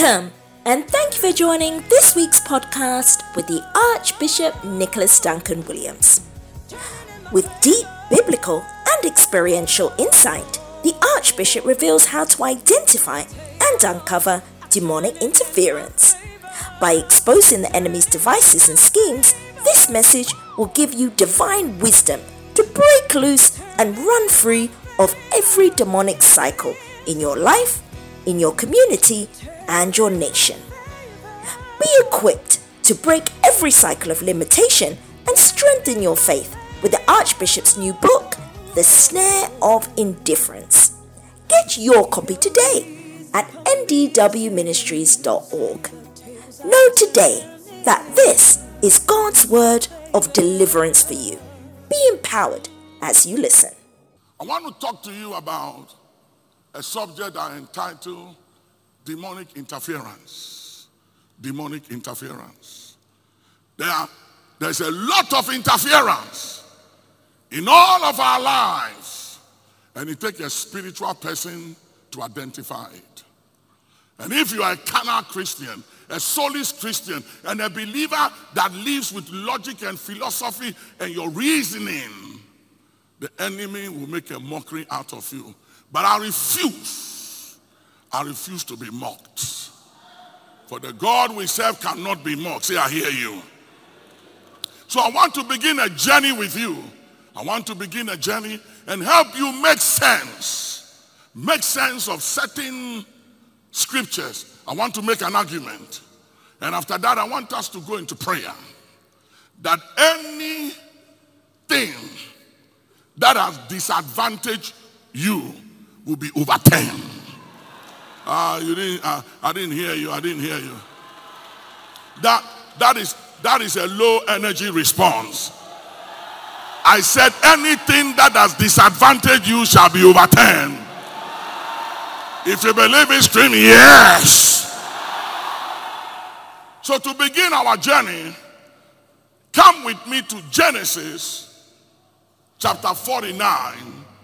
Welcome, and thank you for joining this week's podcast with the Archbishop Nicholas Duncan Williams. With deep biblical and experiential insight, the Archbishop reveals how to identify and uncover demonic interference. By exposing the enemy's devices and schemes, this message will give you divine wisdom to break loose and run free of every demonic cycle in your life, in your community, and your nation. Be equipped to break every cycle of limitation and strengthen your faith with the Archbishop's new book, The Snare of Indifference. Get your copy today at ndwministries.org. Know today that this is God's word of deliverance for you. Be empowered as you listen. I want to talk to you about a subject I entitled Demonic Interference. Demonic Interference. There, there's a lot of interference in all of our lives, and it takes a spiritual person to identify it. And if you are a carnal Christian, a soulless Christian, and a believer that lives with logic and philosophy and your reasoning, the enemy will make a mockery out of you. But I refuse. I refuse to be mocked. For the God we serve cannot be mocked. Say, I hear you. So I want to begin a journey with you. I want to begin a journey and help you make sense. Make sense of certain scriptures. I want to make an argument. And after that, I want us to go into prayer. That anything that has disadvantaged you will be overturned. Ah, you didn't. Uh, I didn't hear you. I didn't hear you. That that is that is a low energy response. I said anything that has disadvantaged you shall be overturned. If you believe it, scream yes. So to begin our journey, come with me to Genesis chapter 49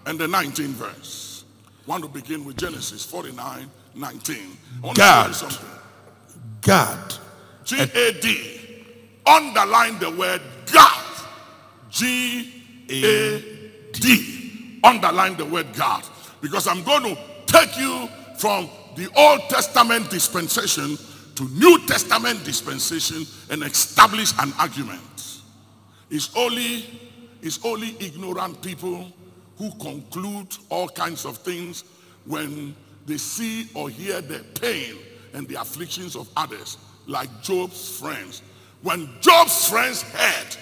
and the 19th verse. I want to begin with Genesis 49, 19. Gad. Gad. G-A-D. Underline the word Gad. G-A-D. Underline the word Gad. Because I'm going to take you from the Old Testament dispensation to New Testament dispensation and establish an argument. It's only, it's only ignorant people who conclude all kinds of things when they see or hear the pain and the afflictions of others, like Job's friends. When Job's friends heard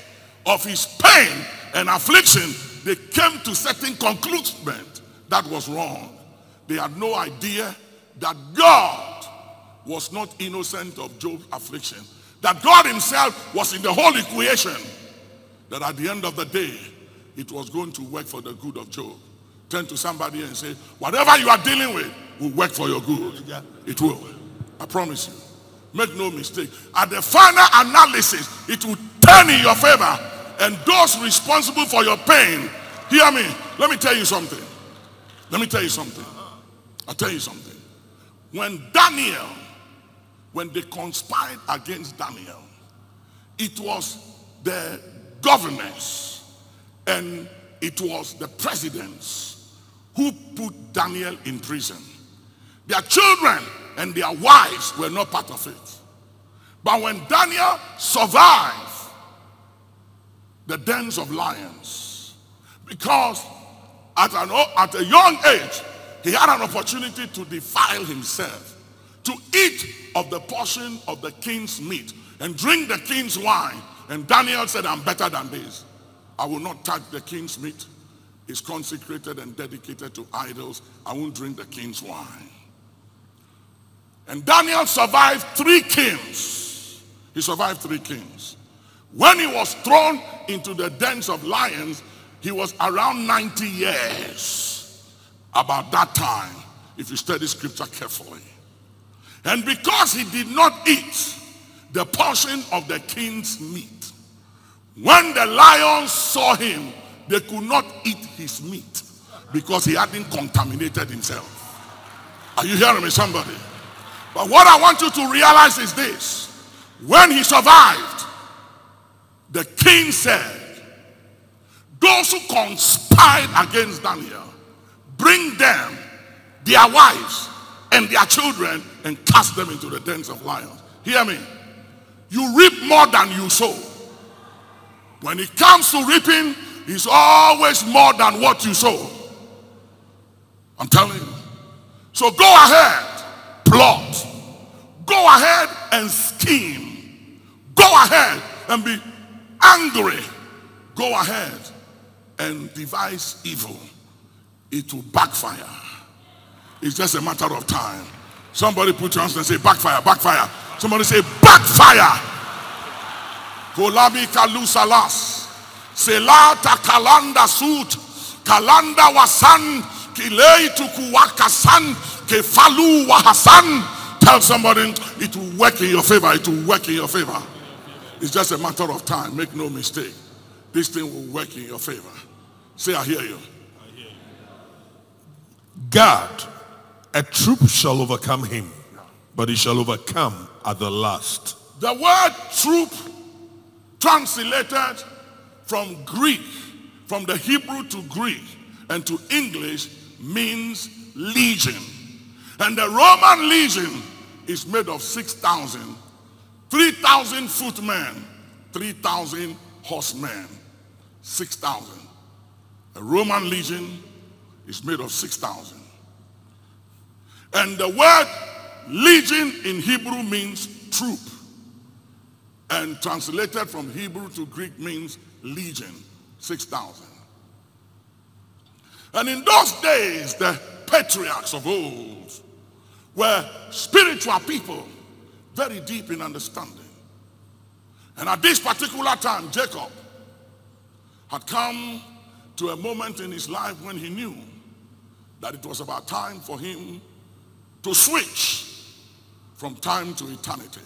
of his pain and affliction, they came to certain conclusion that was wrong. They had no idea that God was not innocent of Job's affliction. That God himself was in the whole equation. That at the end of the day, it was going to work for the good of Job. Turn to somebody and say, whatever you are dealing with will work for your good. It will. I promise you. Make no mistake. At the final analysis, it will turn in your favor. And those responsible for your pain, hear me. Let me tell you something. Let me tell you something. I'll tell you something. When Daniel, when they conspired against Daniel, it was the governors and it was the presidents who put Daniel in prison. Their children and their wives were not part of it. But when Daniel survived the dens of lions, because at, an, at a young age, he had an opportunity to defile himself, to eat of the portion of the king's meat and drink the king's wine. And Daniel said, I'm better than this. I will not touch the king's meat. It's consecrated and dedicated to idols. I won't drink the king's wine. And Daniel survived three kings. He survived three kings. When he was thrown into the dens of lions, he was around 90 years about that time if you study scripture carefully. And because he did not eat the portion of the king's meat, when the lions saw him, they could not eat his meat because he hadn't contaminated himself. Are you hearing me, somebody? But what I want you to realize is this. When he survived, the king said, those who conspired against Daniel, bring them, their wives, and their children, and cast them into the dens of lions. Hear me. You reap more than you sow. When it comes to reaping, it's always more than what you sow. I'm telling you. So go ahead, plot. Go ahead and scheme. Go ahead and be angry. Go ahead and devise evil. It will backfire. It's just a matter of time. Somebody put your hands and say, backfire, backfire. Somebody say, backfire. Kolabi kalusalas. Selata kalanda suit. Kalanda wasan. Kilei tukuwakasan. Kefalu wahasan. Tell somebody it will work in your favor. It will work in your favor. It's just a matter of time. Make no mistake. This thing will work in your favor. Say, I hear you. Gad, a troop shall overcome him, but he shall overcome at the last. The word troop translated from Greek, from the Hebrew to Greek and to English means legion. And the Roman legion is made of 6,000, 3,000 footmen, 3,000 horsemen, 6,000. A Roman legion is made of 6,000. And the word legion in Hebrew means troop. And translated from Hebrew to Greek means legion, 6,000. And in those days, the patriarchs of old were spiritual people, very deep in understanding. And at this particular time, Jacob had come to a moment in his life when he knew that it was about time for him to switch from time to eternity.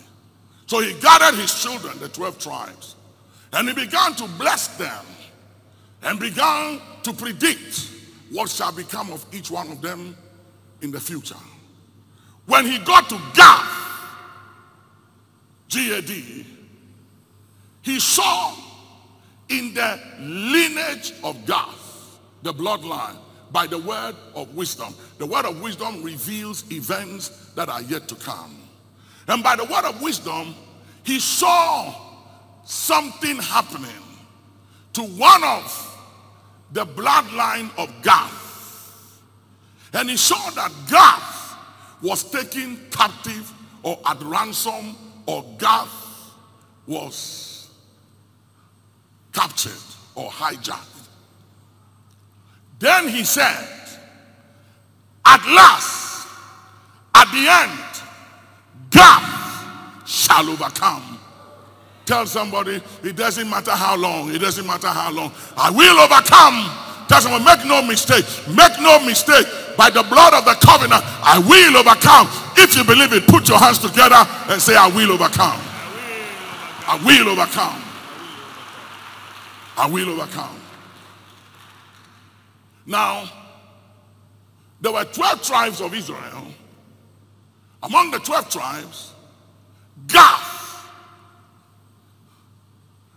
So he gathered his children, the 12 tribes, and he began to bless them and began to predict what shall become of each one of them in the future. When he got to Gath, G-A-D, he saw in the lineage of Gath, the bloodline, by the word of wisdom. The word of wisdom reveals events that are yet to come. And by the word of wisdom, he saw something happening to one of the bloodline of Gath. And he saw that Gath was taken captive or at ransom or Gath was captured or hijacked. Then he said, at last, at the end, God shall overcome. Tell somebody, it doesn't matter how long, it doesn't matter how long. I will overcome. Tell someone, make no mistake, make no mistake. By the blood of the covenant, I will overcome. If you believe it, put your hands together and say, I will overcome. I will overcome. I will overcome. Now, there were 12 tribes of Israel. Among the 12 tribes, Gath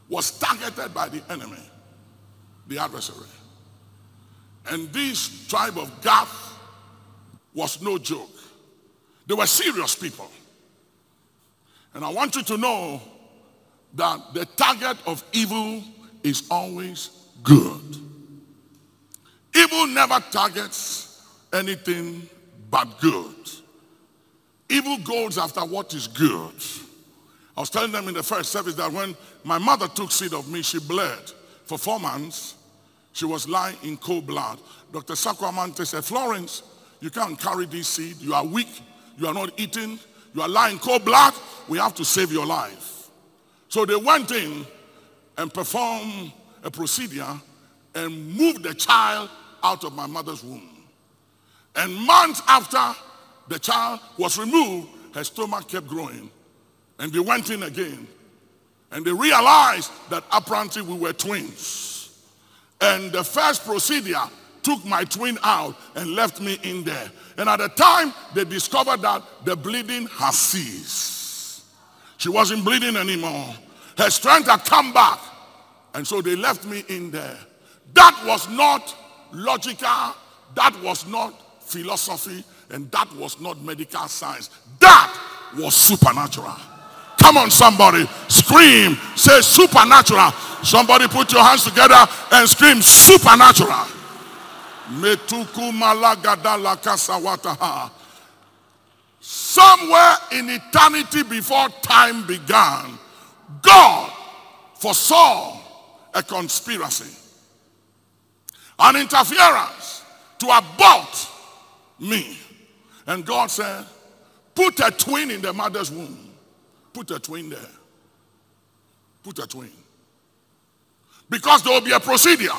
was targeted by the enemy, the adversary. And this tribe of Gath was no joke. They were serious people. And I want you to know that the target of evil is always good. Evil never targets anything but good. Evil goes after what is good. I was telling them in the first service that when my mother took seed of me, she bled for four months. She was lying in cold blood. Dr. Sakwamante said, Florence, you can't carry this seed. You are weak. You are not eating. You are lying cold blood. We have to save your life. So they went in and performed a procedure and moved the child out of my mother's womb. And months after the child was removed, her stomach kept growing. And they went in again. And they realized that apparently we were twins. And the first procedure took my twin out and left me in there. And at the time, they discovered that the bleeding has ceased. She wasn't bleeding anymore. Her strength had come back. And so they left me in there. That was not logical. That was not philosophy. And that was not medical science. That was supernatural. Come on, somebody. Scream. Say supernatural. Somebody put your hands together and scream supernatural. Somewhere in eternity before time began, God foresaw a conspiracy, an interference to abort me. And God said, put a twin in the mother's womb. Put a twin there. Put a twin. Because there will be a procedure.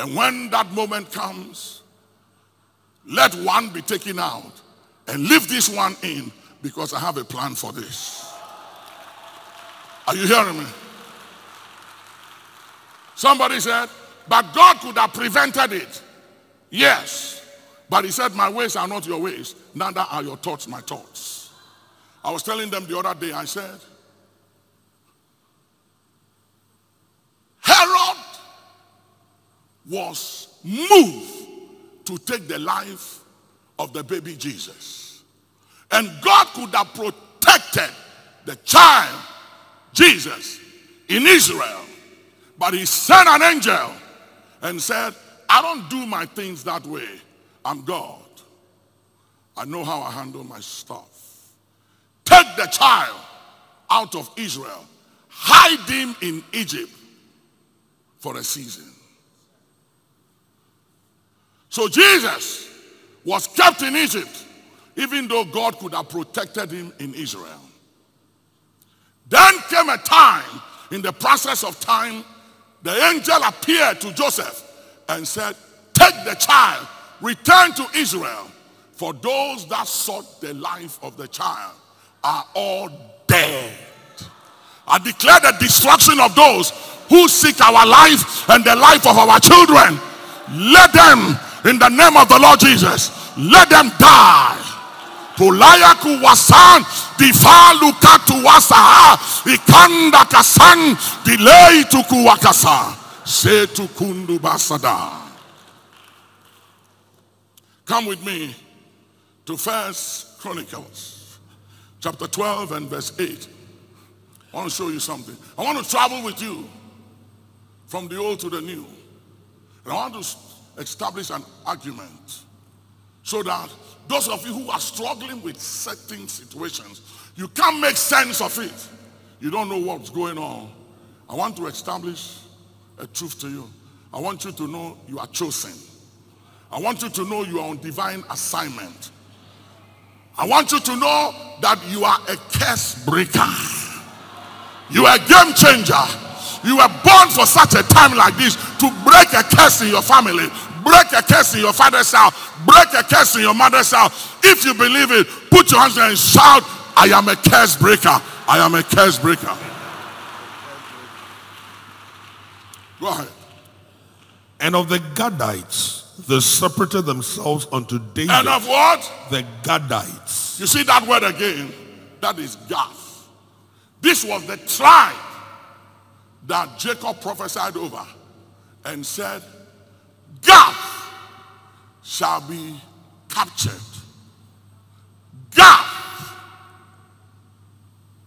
And when that moment comes, let one be taken out and leave this one in because I have a plan for this. Are you hearing me? Somebody said, but God could have prevented it. Yes. But he said, my ways are not your ways, neither are your thoughts my thoughts. I was telling them the other day, I said, was moved to take the life of the baby Jesus. And God could have protected the child, Jesus, in Israel. But he sent an angel and said, I don't do my things that way. I'm God. I know how I handle my stuff. Take the child out of Israel. Hide him in Egypt for a season. So Jesus was kept in Egypt, even though God could have protected him in Israel. Then came a time, in the process of time, the angel appeared to Joseph and said, Take the child, return to Israel, for those that sought the life of the child are all dead. I declare the destruction of those who seek our life and the life of our children. Let them, in the name of the Lord Jesus, let them die. Pulaya kuwasan difaluka tuwasaha ikanda kasan delay tukuwakasa se tukundu basada. Come with me to First Chronicles, chapter 12 and verse 8. I want to show you something. I want to travel with you from the old to the new. And I want to establish an argument so that those of you who are struggling with certain situations, you can't make sense of it. You don't know what's going on. I want to establish a truth to you. I want you to know you are chosen. I want you to know you are on divine assignment. I want you to know that you are a curse breaker. You are a game changer. You were born for such a time like this to break a curse in your family, break a curse in your father's house, break a curse in your mother's house. If you believe it, put your hands there and shout, I am a curse breaker. I am a curse breaker. Go ahead. And of the Gadites, they separated themselves unto David. And of what? the Gadites. You see that word again? That is Gath. This was the tribe that Jacob prophesied over and said, Gath shall be captured. Gath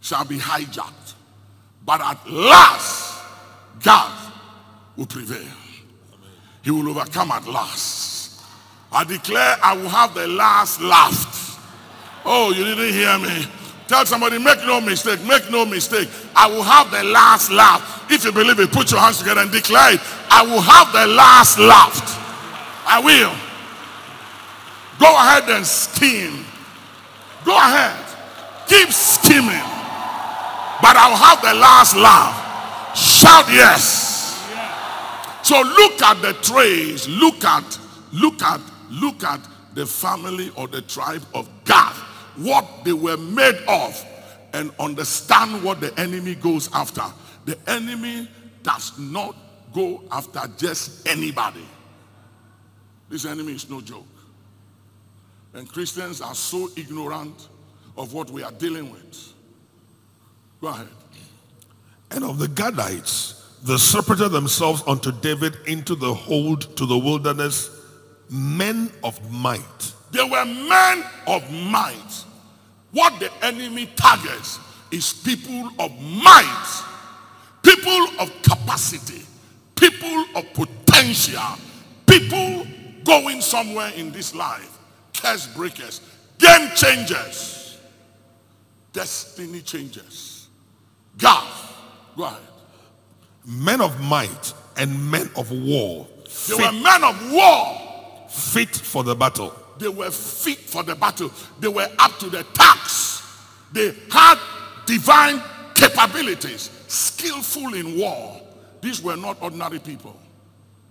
shall be hijacked. But at last, Gath will prevail. He will overcome at last. I declare I will have the last laugh. Oh, you didn't hear me. Tell somebody, make no mistake, make no mistake. I will have the last laugh. If you believe it, put your hands together and declare it. I will have the last laugh. I will. Go ahead and scheme. Go ahead. Keep scheming. But I'll have the last laugh. Shout yes. So look at the trace. Look at, look at, look at the family or the tribe of Gad. What they were made of. And understand what the enemy goes after. The enemy does not go after just anybody. This enemy is no joke. And Christians are so ignorant of what we are dealing with. Go ahead. And of the Gadites, they separated themselves unto David into the hold to the wilderness, men of might. They were men of might. What the enemy targets is people of might, people of capacity, people of potential, people going somewhere in this life, curse breakers, game changers, destiny changers. God, go ahead. Men of might and men of war, They fit, were men of war. fit for the battle. They were fit for the battle. They were up to the task. They had divine capabilities, skillful in war. These were not ordinary people.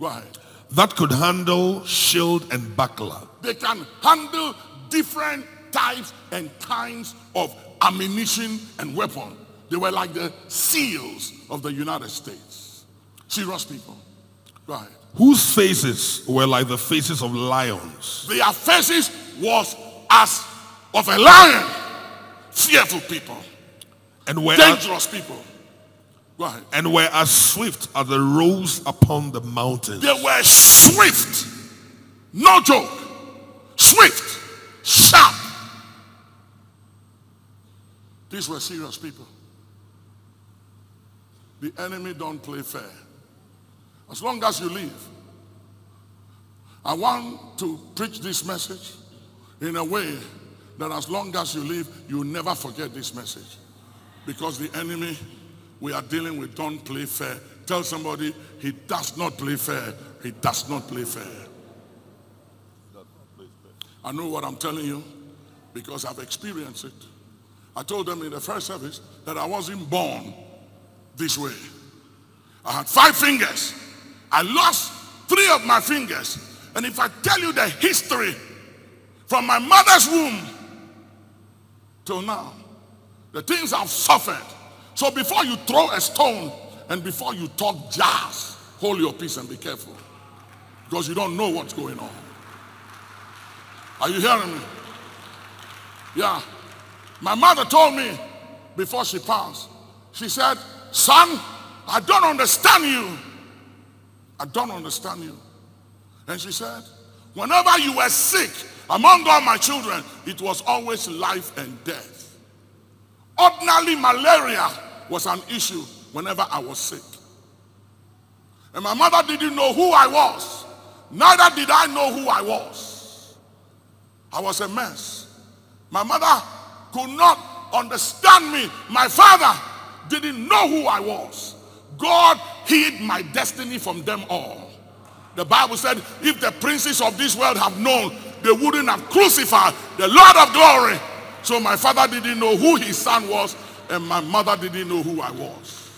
Go ahead. That could handle shield and buckler. They can handle different types and kinds of ammunition and weapon. They were like the SEALs of the United States. Serious people. Go ahead. whose faces were like the faces of lions, Their faces was as of a lion. Fearful people. and were, Dangerous people. And were as swift as the roes upon the mountains. They were swift. No joke. Swift. Sharp. These were serious people. The enemy don't play fair. As long as you live. I want to preach this message in a way that as long as you live, you'll never forget this message. Because the enemy we are dealing with don't play fair. Tell somebody he does not play fair. He does not play fair. I know what I'm telling you because I've experienced it. I told them in the first service that I wasn't born this way. I had five fingers. I lost three of my fingers. And if I tell you the history from my mother's womb till now, the things I've suffered. So before you throw a stone and before you talk jazz, hold your peace and be careful. Because you don't know what's going on. Are you hearing me? Yeah. My mother told me before she passed, she said, Son, I don't understand you. I don't understand you. And she said, Whenever you were sick among all my children, it was always life and death. Ordinarily, malaria was an issue whenever I was sick. And my mother didn't know who I was. Neither did I know who I was. I was a mess. My mother could not understand me. My father didn't know who I was. God hid my destiny from them all. The Bible said, if the princes of this world have known, they wouldn't have crucified the Lord of glory. So my father didn't know who his son was, and my mother didn't know who I was.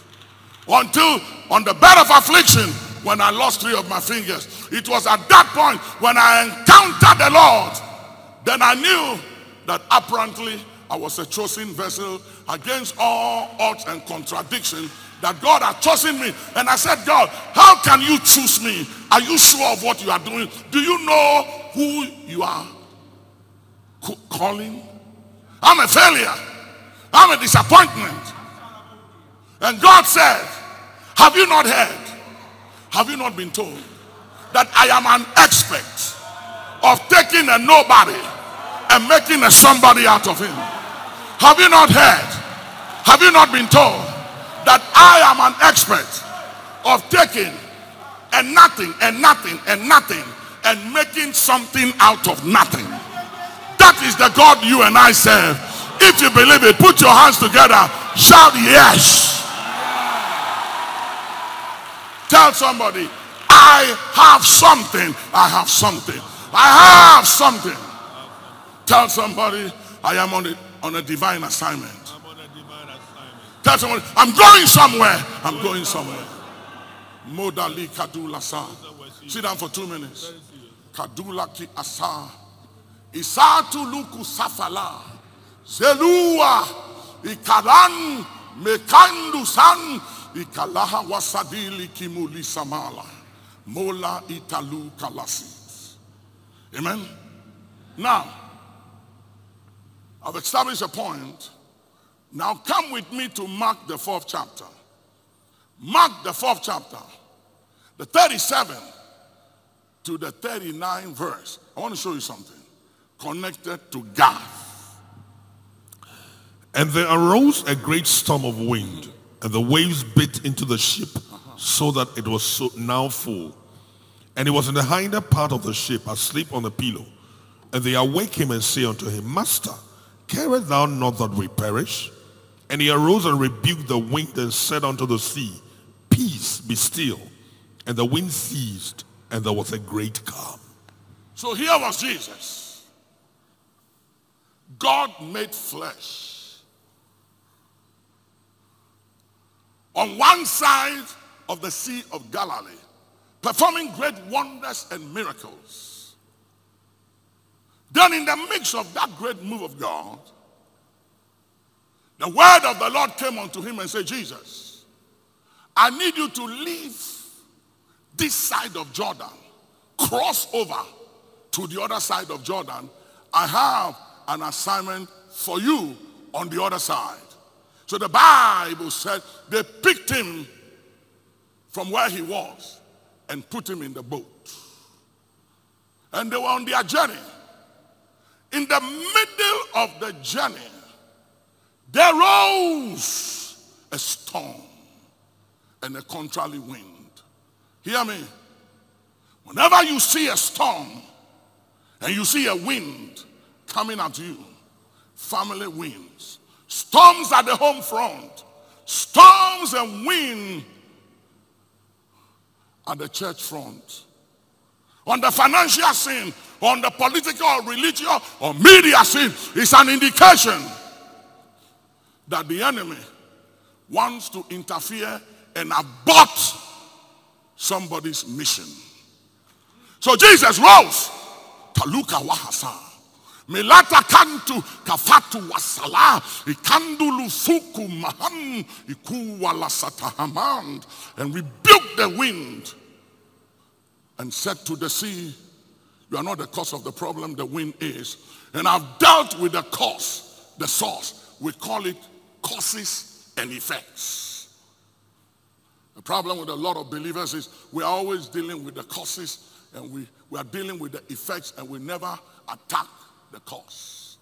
Until on the bed of affliction, when I lost three of my fingers, it was at that point when I encountered the Lord, then I knew that apparently I was a chosen vessel against all odds and contradiction that God had chosen me. And I said, God, how can you choose me? Are you sure of what you are doing? Do you know who you are calling? I'm a failure. I'm a disappointment. And God said, have you not heard? Have you not been told that I am an expert of taking a nobody and making a somebody out of him? Have you not heard? Have you not been told that I am an expert of taking and nothing and nothing and nothing and making something out of nothing? That is the God you and I serve. If you believe it, put your hands together, shout yes. Tell somebody, I have something. I have something. I have something. Tell somebody, I am on a, on a divine assignment. Tell somebody, I'm going somewhere. I'm going somewhere. Modali Kadula Sa. Sit down for two minutes. Kadula Ki Asa. Isatu Luku Safala. Zelua. Ikalan Mekandu San. Ikalaha Wasadili Kimuli Samala. Mola Italu Kalasi. Amen. Now, I've established a point. Now come with me to Mark the fourth chapter. Mark the fourth chapter, the 37 to the 39 verse. I want to show you something connected to God. And there arose a great storm of wind, and the waves beat into the ship so that it was so now full. And he was in the hinder part of the ship, asleep on a pillow. And they awake him and say unto him, Master, carest thou not that we perish? And he arose and rebuked the wind and said unto the sea, Peace, be still. And the wind ceased, and there was a great calm. So here was Jesus. God made flesh. On one side of the Sea of Galilee, performing great wonders and miracles. Then in the midst of that great move of God, the word of the Lord came unto him and said, Jesus, I need you to leave this side of Jordan, cross over to the other side of Jordan. I have an assignment for you on the other side. So the Bible said they picked him from where he was and put him in the boat. And they were on their journey. In the middle of the journey, there rose a storm and a contrary wind. Hear me. Whenever you see a storm and you see a wind coming at you, family winds, storms at the home front, storms and wind at the church front, on the financial scene, on the political, or religious, or media scene, is an indication that the enemy wants to interfere and abort somebody's mission. So Jesus rose. Taluka wahasa. Melata kantu kafatu wasala. ikandulu lufuku maham. Iku walasatahamand. And rebuked the wind. And said to the sea, You are not the cause of the problem, the wind is. And I've dealt with the cause, the source. We call it causes and effects. The problem with a lot of believers is we are always dealing with the causes and we, we are dealing with the effects and we never attack the cause.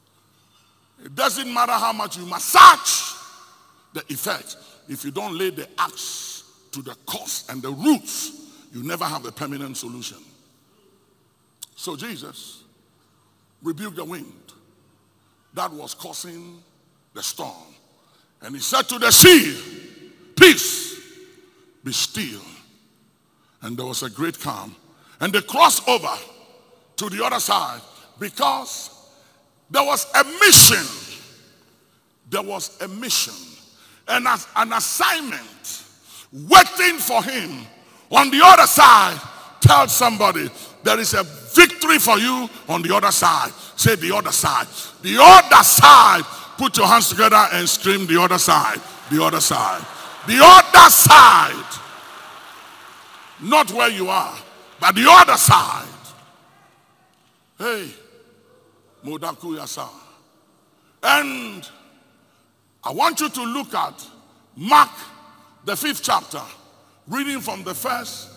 It doesn't matter how much you massage the effect. If you don't lay the axe to the cause and the roots, you never have a permanent solution. So Jesus rebuked the wind that was causing the storm. And he said to the sea, Peace, be still. And there was a great calm. And they crossed over to the other side because there was a mission. There was a mission and as an assignment waiting for him on the other side. Tell somebody there is a victory for you on the other side. Say the other side. The other side. Put your hands together and scream the other side. The other side. The other side. Not where you are, but the other side. Hey, Modaku Yasa. And I want you to look at Mark, the fifth chapter, reading from the first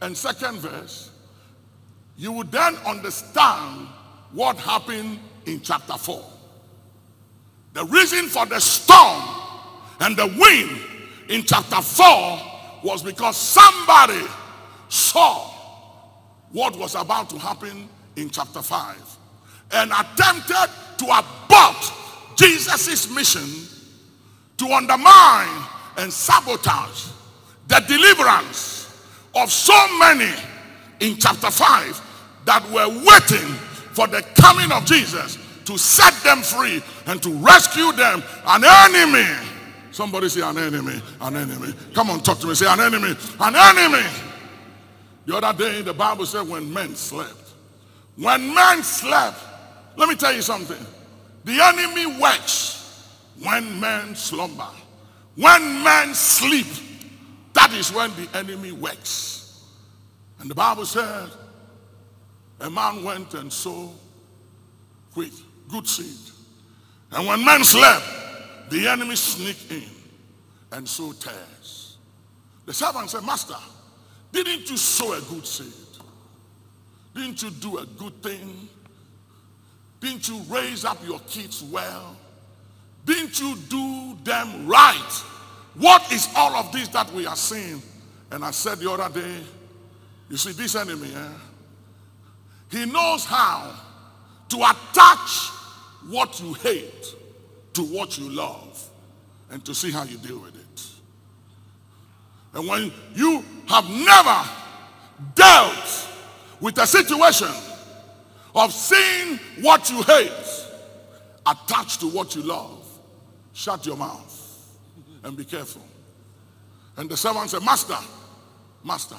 and second verse. You would then understand what happened in chapter 4. The reason for the storm and the wind in chapter 4 was because somebody saw what was about to happen in chapter 5 and attempted to abort Jesus' mission to undermine and sabotage the deliverance of so many in chapter 5 that were waiting for the coming of Jesus to set them free and to rescue them. An enemy. Somebody say an enemy. An enemy. Come on, talk to me. Say an enemy. An enemy. The other day, the Bible said when men slept. When men slept, let me tell you something. The enemy works when men slumber. When men sleep, that is when the enemy works. And the Bible said, a man went and sowed wheat, good seed. And when men slept, the enemy sneaked in and sowed tares. The servant said, Master, didn't you sow a good seed? Didn't you do a good thing? Didn't you raise up your kids well? Didn't you do them right? What is all of this that we are seeing? And I said the other day, you see this enemy, eh? he knows how to attach what you hate to what you love and to see how you deal with it. And when you have never dealt with a situation of seeing what you hate attached to what you love, shut your mouth and be careful. And the servant said, Master, Master,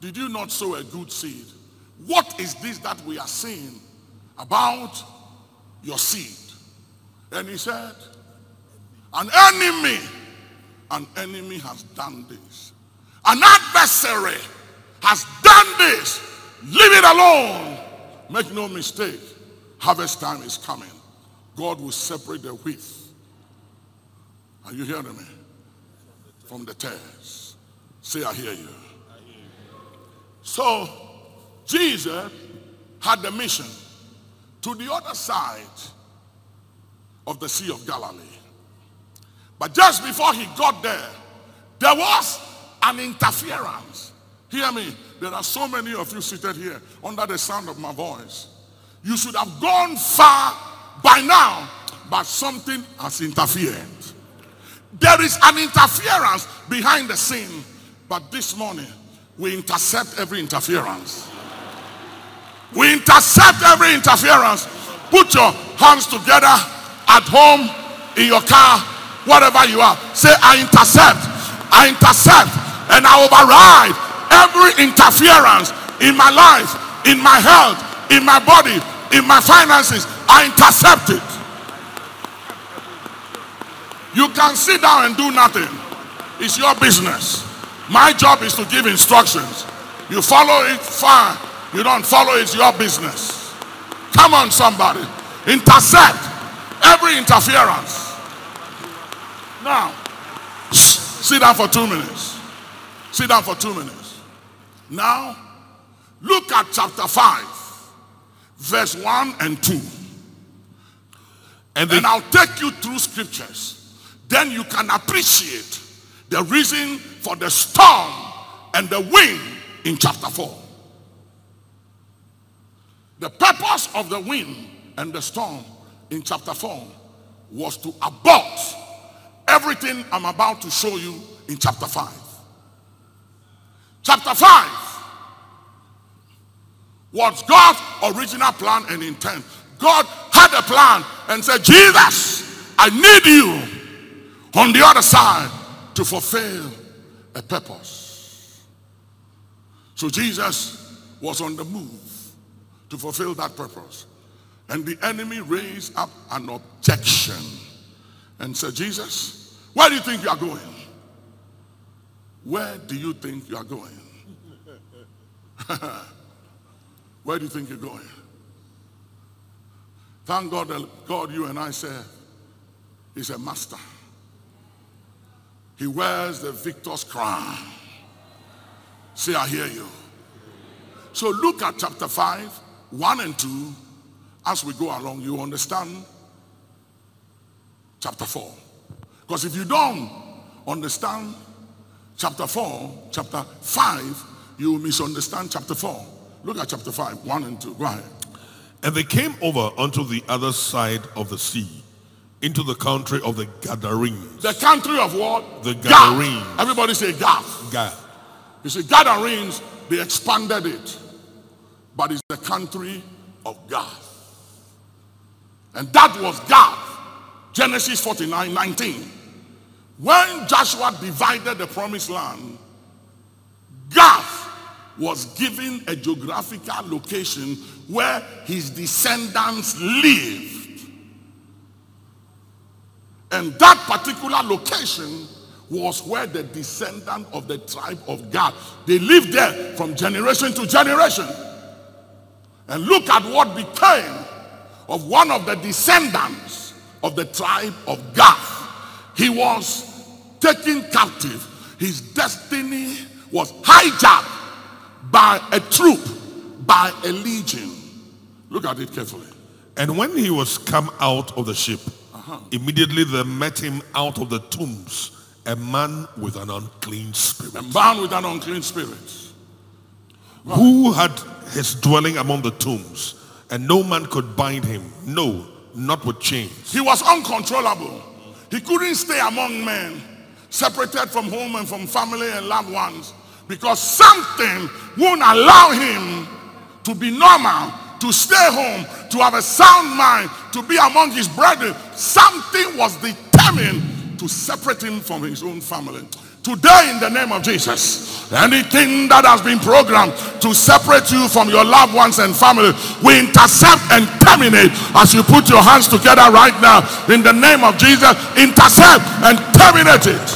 did you not sow a good seed? What is this that we are seeing about your seed? And he said, An enemy, an enemy has done this. An adversary has done this. Leave it alone. Make no mistake. Harvest time is coming. God will separate the wheat. Are you hearing me? From the tares. Say, I hear you. So, Jesus had the mission to the other side of the Sea of Galilee. But just before he got there, there was an interference. Hear me. There are so many of you seated here under the sound of my voice. You should have gone far by now, but something has interfered. There is an interference behind the scene, but this morning we intercept every interference. We intercept every interference. Put your hands together at home, in your car, whatever you are. Say, I intercept, I intercept, and I override every interference in my life, in my health, in my body, in my finances. I intercept it. You can sit down and do nothing. It's your business. My job is to give instructions. You follow it, fine. You don't follow it, it's your business. Come on, somebody. Intercept every interference. Now, sit down for two minutes. Sit down for two minutes. Now, look at chapter 5, verse 1 and 2. And, And I'll take you through scriptures. Then you can appreciate the reason for the storm and the wind in chapter 4. The purpose of the wind and the storm in chapter 4 was to abort everything I'm about to show you in chapter 5. Chapter 5 was God's original plan and intent. God had a plan and said, Jesus, I need you on the other side to fulfill a purpose. So Jesus was on the move to fulfill that purpose. And the enemy raised up an objection and said, Jesus, where do you think you are going? Where do you think you are going? where do you think you're going? Thank God that God, you and I serve, is a master. He wears the victor's crown. Say, I hear you. So look at chapter 5, 1 and 2. As we go along, you understand chapter 4. Because if you don't understand chapter 4, chapter 5, you misunderstand chapter 4. Look at chapter 5, 1 and 2. Go ahead. and they came over unto the other side of the sea, into the country of the Gadarenes. The country of what? The. Gadarenes. Everybody say Gath. Gad. You see, Gadarenes, they expanded it. But it's the country of Gath. And that was Gath. Genesis 49, 19. When Joshua divided the promised land, Gath was given a geographical location where his descendants lived. And that particular location was where the descendant of the tribe of Gad, they lived there from generation to generation. And look at what became of one of the descendants of the tribe of Gath. He was taken captive. His destiny was hijacked by a troop, by a legion. Look at it carefully. And when he was come out of the ship, uh-huh. immediately there met him out of the tombs a man with an unclean spirit, A man with an unclean spirit. who had his dwelling among the tombs, and no man could bind him, no, not with chains. He was uncontrollable. He couldn't stay among men, separated from home and from family and loved ones, because something won't allow him to be normal, to stay home, to have a sound mind, to be among his brethren. Something was determined to separate him from his own family. Today, in the name of Jesus, anything that has been programmed to separate you from your loved ones and family, we intercept and terminate as you put your hands together right now. In the name of Jesus, intercept and terminate it.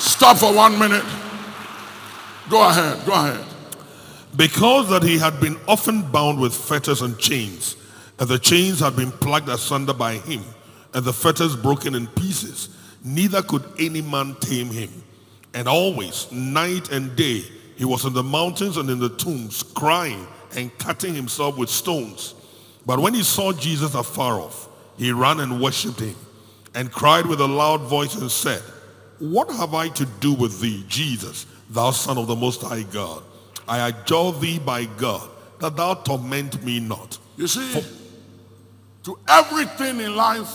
Stop for one minute. Go ahead, go ahead. Because that he had been often bound with fetters and chains, and the chains had been plucked asunder by him, and the fetters broken in pieces, neither could any man tame him. And always, night and day, he was in the mountains and in the tombs, crying and cutting himself with stones. But when he saw Jesus afar off, he ran and worshipped him, and cried with a loud voice and said, What have I to do with thee, Jesus, thou Son of the Most High God? I adjure thee by God that thou torment me not. You see, to everything in life,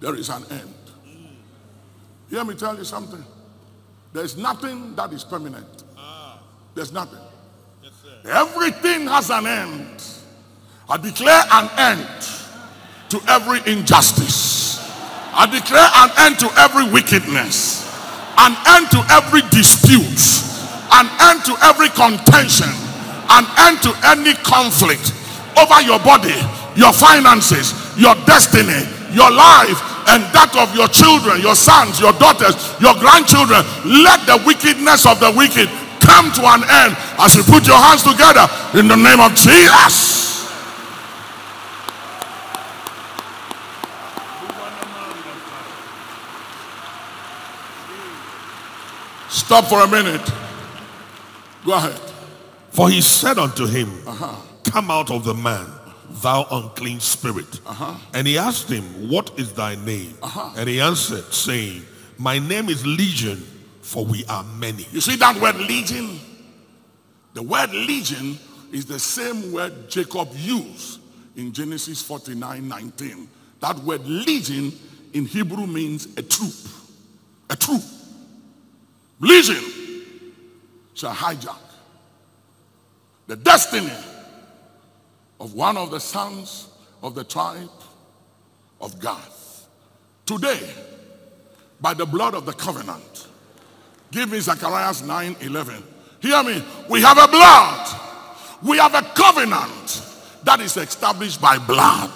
there is an end. Hear me tell you something. There's nothing that is permanent. Ah. There's nothing. Everything has an end. I declare an end to every injustice. I declare an end to every wickedness. An end to every dispute. An end to every contention. An end to any conflict over your body, your finances, your destiny, your life, and that of your children, your sons, your daughters, your grandchildren. Let the wickedness of the wicked come to an end as you put your hands together in the name of Jesus. Stop for a minute. Go ahead. For he said unto him, uh-huh. Come out of the man, thou unclean spirit. Uh-huh. And he asked him, What is thy name? Uh-huh. And he answered, saying, My name is Legion, for we are many. You see that word legion? The word legion is the same word Jacob used in Genesis 49 19. That word legion in Hebrew means a troop. A troop. Legion shall hijack the destiny of one of the sons of the tribe of Gad. Today, by the blood of the covenant, give me Zacharias 9 11. Hear me. We have a blood. We have a covenant that is established by blood.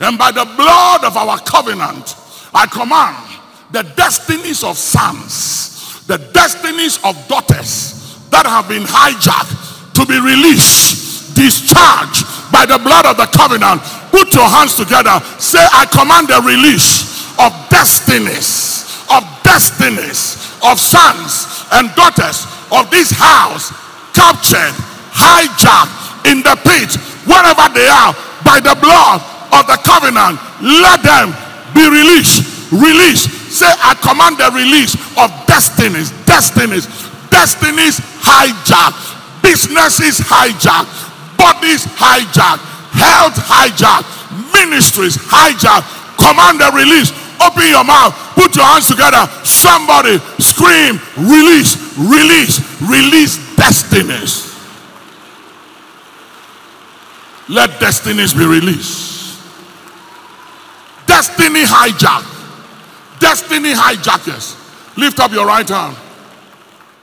And by the blood of our covenant, I command the destinies of sons, the destinies of daughters that have been hijacked to be released, discharged by the blood of the covenant. Put your hands together. Say, I command the release of destinies, of destinies, of sons and daughters of this house captured, hijacked in the pit, wherever they are, by the blood of the covenant. Let them be released. Release. Say, I command the release of destinies, destinies, destinies hijacked, businesses hijacked, bodies hijacked, health hijacked, ministries hijacked. Command the release. Open your mouth. Put your hands together. Somebody scream, release, release, release destinies. Let destinies be released. Destiny hijack. Destiny hijackers. Lift up your right hand.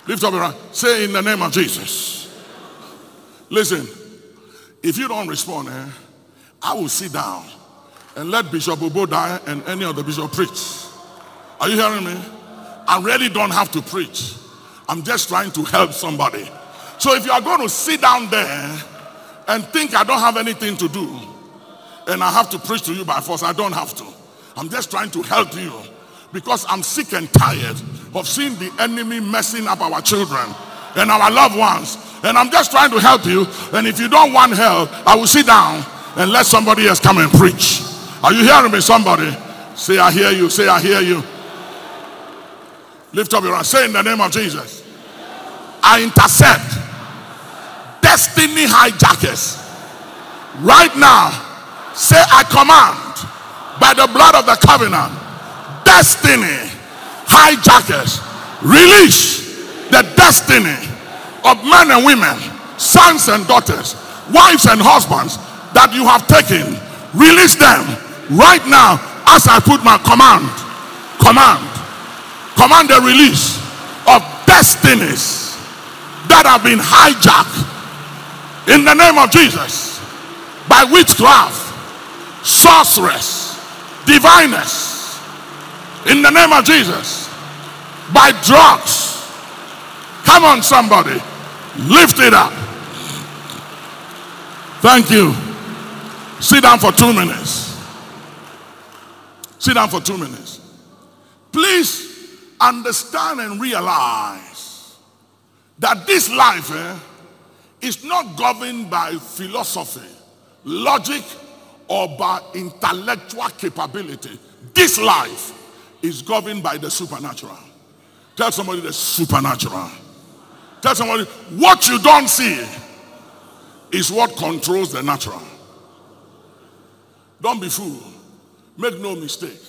Lift up your right. Say in the name of Jesus. Listen, if you don't respond, eh, I will sit down and let Bishop Obo die and any other bishop preach. Are you hearing me? I really don't have to preach. I'm just trying to help somebody. So if you are going to sit down there and think I don't have anything to do and I have to preach to you by force, I don't have to. I'm just trying to help you because I'm sick and tired of seeing the enemy messing up our children and our loved ones. And I'm just trying to help you. And if you don't want help, I will sit down and let somebody else come and preach. Are you hearing me, somebody? Say, I hear you. Say, I hear you. Lift up your hand. Say, in the name of Jesus, I intercept destiny hijackers. Right now, say, I command by the blood of the covenant, destiny hijackers, release the destiny of men and women, sons and daughters, wives and husbands that you have taken. Release them right now as I put my command. Command. Command the release of destinies that have been hijacked in the name of Jesus by witchcraft, sorceress, diviners in the name of Jesus by drugs. Come on, somebody, lift it up. Thank you. Sit down for two minutes. Sit down for two minutes. Please understand and realize that this life eh, is not governed by philosophy, logic, or by intellectual capability. This life is governed by the supernatural. Tell somebody the supernatural. Tell somebody what you don't see is what controls the natural. Don't be fooled. Make no mistake.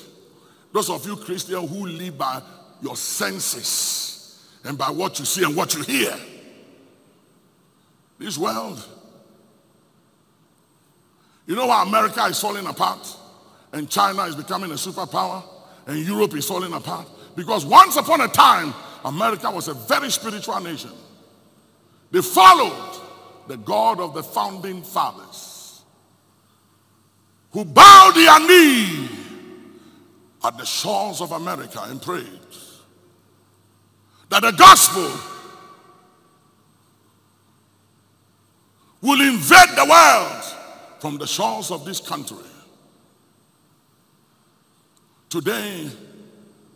Those of you Christians who live by your senses and by what you see and what you hear, this world. You know why America is falling apart and China is becoming a superpower and Europe is falling apart? Because once upon a time, America was a very spiritual nation. They followed the God of the founding fathers who bowed their knee at the shores of America and prayed that the gospel will invade the world from the shores of this country. Today,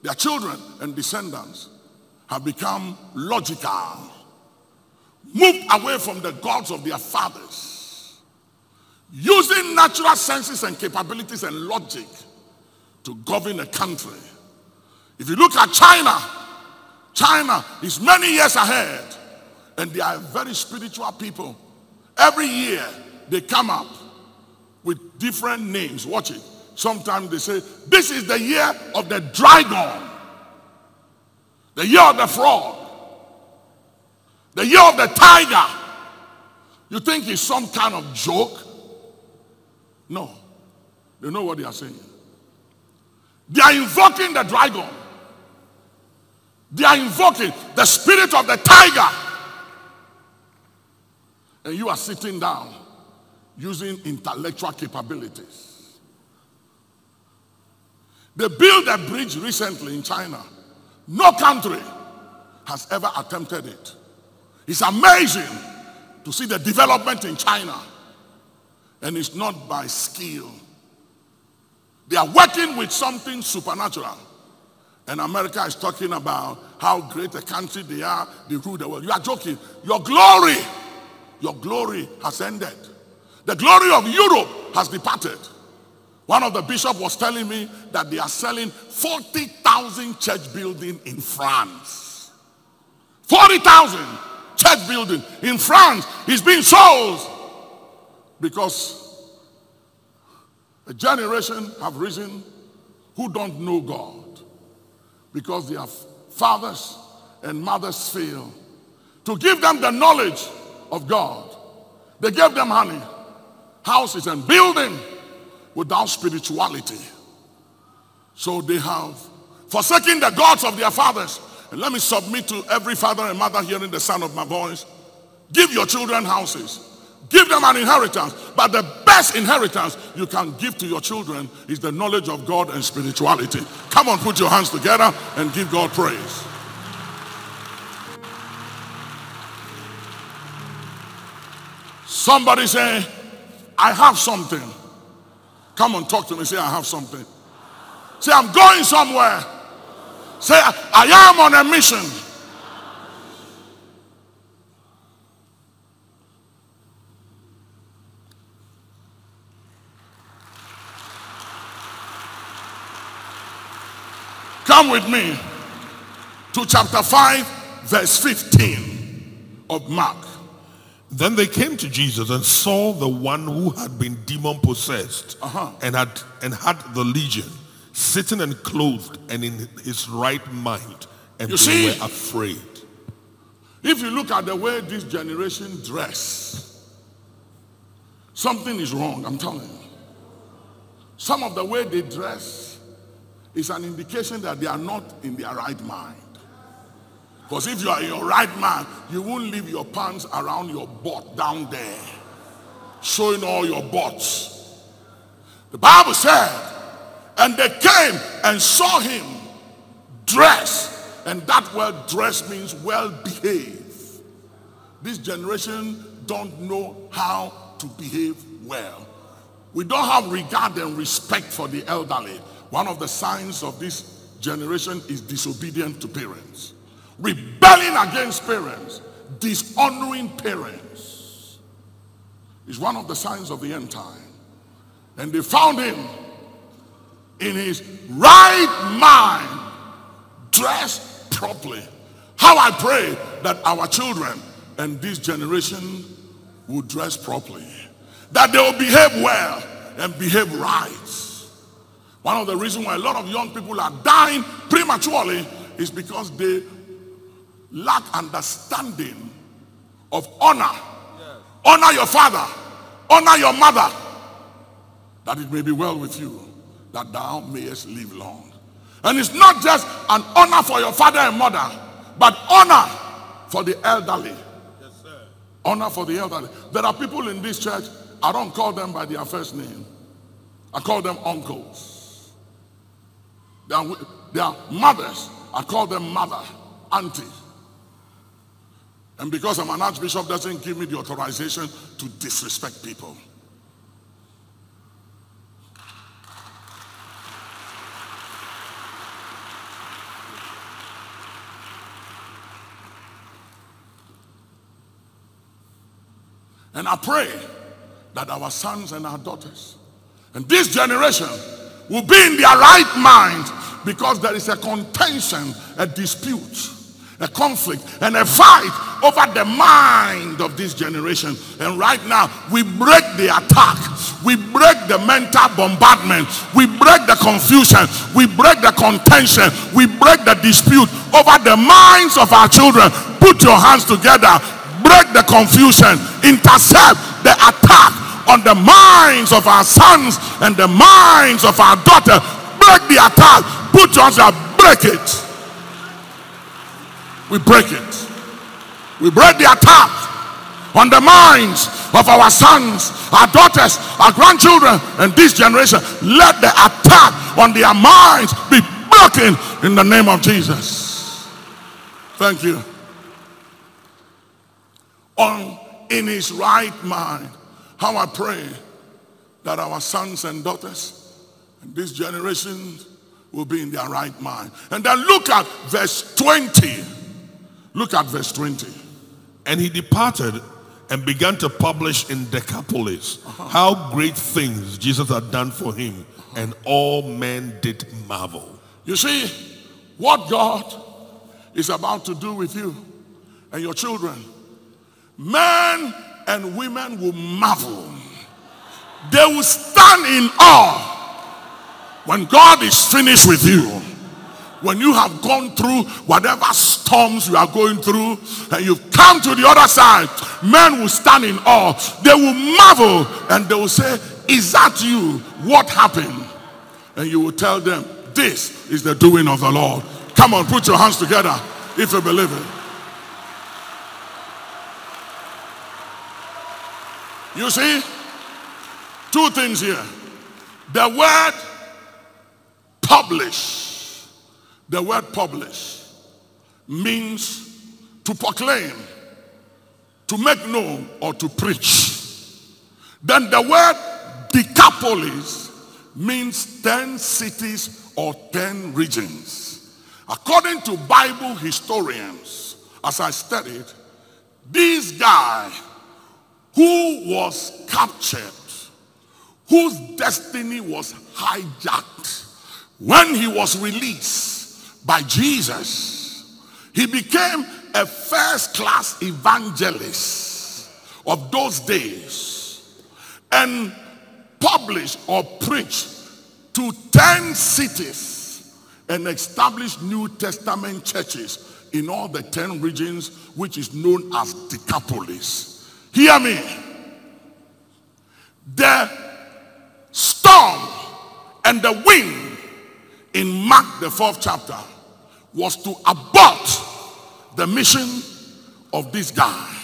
their children and descendants have become logical, moved away from the gods of their fathers, using natural senses and capabilities and logic to govern a country. If you look at China, China is many years ahead, and they are very spiritual people. Every year they come up with different names. Watch it. Sometimes they say, This is the year of the dragon, the year of the frog, the year of the tiger. You think it's some kind of joke? No. They know what they are saying. They are invoking the dragon. They are invoking the spirit of the tiger. And you are sitting down using intellectual capabilities. They built a bridge recently in China. No country has ever attempted it. It's amazing to see the development in China. And it's not by skill. They are working with something supernatural. And America is talking about how great a country they are, they rule the world. You are joking. Your glory, your glory has ended. The glory of Europe has departed. One of the bishops was telling me that they are selling 40,000 church building in France. 40,000 church building in France is being sold because a generation have risen who don't know God because their fathers and mothers fail to give them the knowledge of God. They gave them honey, houses, and building without spirituality. So they have forsaken the gods of their fathers. And let me submit to every father and mother hearing the sound of my voice. Give your children houses. Give them an inheritance. But the best inheritance you can give to your children is the knowledge of God and spirituality. Come on, put your hands together and give God praise. Somebody say, I have something. Come on, talk to me. Say, I have something. Say, I'm going somewhere. Say, I am on a mission. Come with me to chapter 5, verse 15 of Mark. Then they came to Jesus and saw the one who had been demon possessed Uh-huh. and had and had the legion sitting and clothed and in his right mind, and You they see? were afraid. If you look at the way this generation dress, something is wrong, I'm telling you. Some of the way they dress is an indication that they are not in their right mind. Because if you are in your right mind, you won't leave your pants around your butt down there, showing all your butts. The Bible said, and they came and saw him dressed. And that word dress means well behaved. This generation don't know how to behave well. We don't have regard and respect for the elderly. One of the signs of this generation is disobedient to parents, rebelling against parents, dishonoring parents. Is one of the signs of the end time. And they found him in his right mind, dressed properly. How I pray that our children and this generation will dress properly, that they will behave well and behave right. One of the reasons why a lot of young people are dying prematurely is because they lack understanding of honor. Honor your father, honor your mother, that it may be well with you, that thou mayest live long. And it's not just an honor for your father and mother, but honor for the elderly. Honor for the elderly. There are people in this church, I don't call them by their first name. I call them uncles. They are, they are mothers. I call them mother, auntie. And because I'm an archbishop doesn't give me the authorization to disrespect people. And I pray that our sons and our daughters and this generation will be in their right mind because there is a contention, a dispute, a conflict, and a fight over the mind of this generation. And right now, we break the attack, we break the mental bombardment, we break the confusion, we break the contention, we break the dispute over the minds of our children. Put your hands together, break the confusion, intercept the attack on the minds of our sons and the minds of our daughters. Break the attack. Put your hands up, break it. We break it. We break the attack on the minds of our sons, our daughters, our grandchildren, and this generation. Let the attack on their minds be broken in the name of Jesus. Thank you. On in his right mind. How I pray that our sons and daughters and this generation will be in their right mind. And then look at verse 20. Look at verse 20. And he departed and began to publish in Decapolis how great things Jesus had done for him, and all men did marvel. You see, what God is about to do with you and your children, men and women will marvel. They will stand in awe when God is finished with you. When you have gone through whatever storms you are going through and you've come to the other side, men will stand in awe. They will marvel and they will say, Is that you? What happened? And you will tell them, This is the doing of the Lord. Come on, put your hands together if you believe it. You see? Two things here. The word publish, the word publish means to proclaim, to make known, or to preach. Then the word decapolis means 10 cities or 10 regions. According to Bible historians, as I studied, this guy who was captured, whose destiny was hijacked, when he was released by Jesus, he became a first class evangelist of those days and published or preached to 10 cities and established New Testament churches in all the 10 regions, which is known as Decapolis. Hear me. The storm and the wind in Mark, the fourth chapter, was to abort the mission of this guy,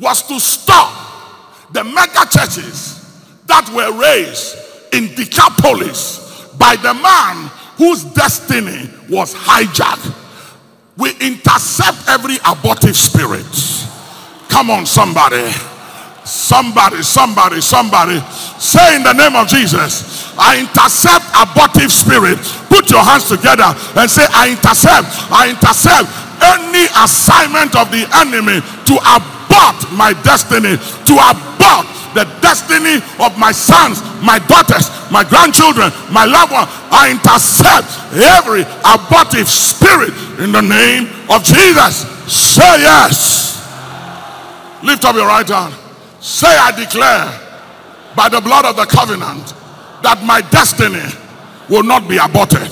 was to stop the mega churches that were raised in Decapolis by the man whose destiny was hijacked. We intercept every abortive spirit. Come on, somebody. Somebody, somebody, somebody. Say in the name of Jesus, I intercept abortive spirit. Put your hands together and say, I intercept, I intercept any assignment of the enemy to abort my destiny, to abort the destiny of my sons, my daughters, my grandchildren, my loved one. I intercept every abortive spirit in the name of Jesus. Say yes. Lift up your right hand. Say, I declare by the blood of the covenant that my destiny will not be aborted.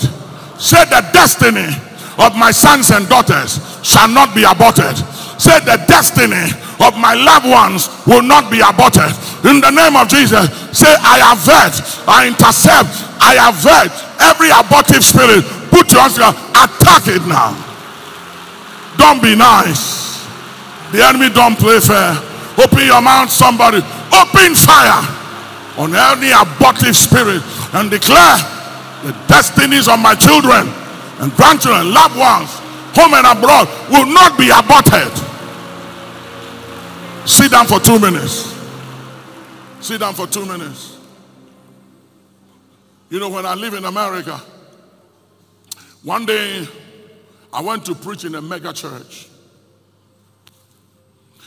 Say, the destiny of my sons and daughters shall not be aborted. Say, the destiny of my loved ones will not be aborted. In the name of Jesus, say, I avert, I intercept, I avert every abortive spirit. Put your hands together, attack it now. Don't be nice. The enemy don't play fair. Open your mouth, somebody. Open fire on any abortive spirit and declare the destinies of my children and grandchildren, loved ones, home and abroad will not be aborted. Sit down for two minutes. Sit down for two minutes. You know, when I live in America, one day I went to preach in a mega church.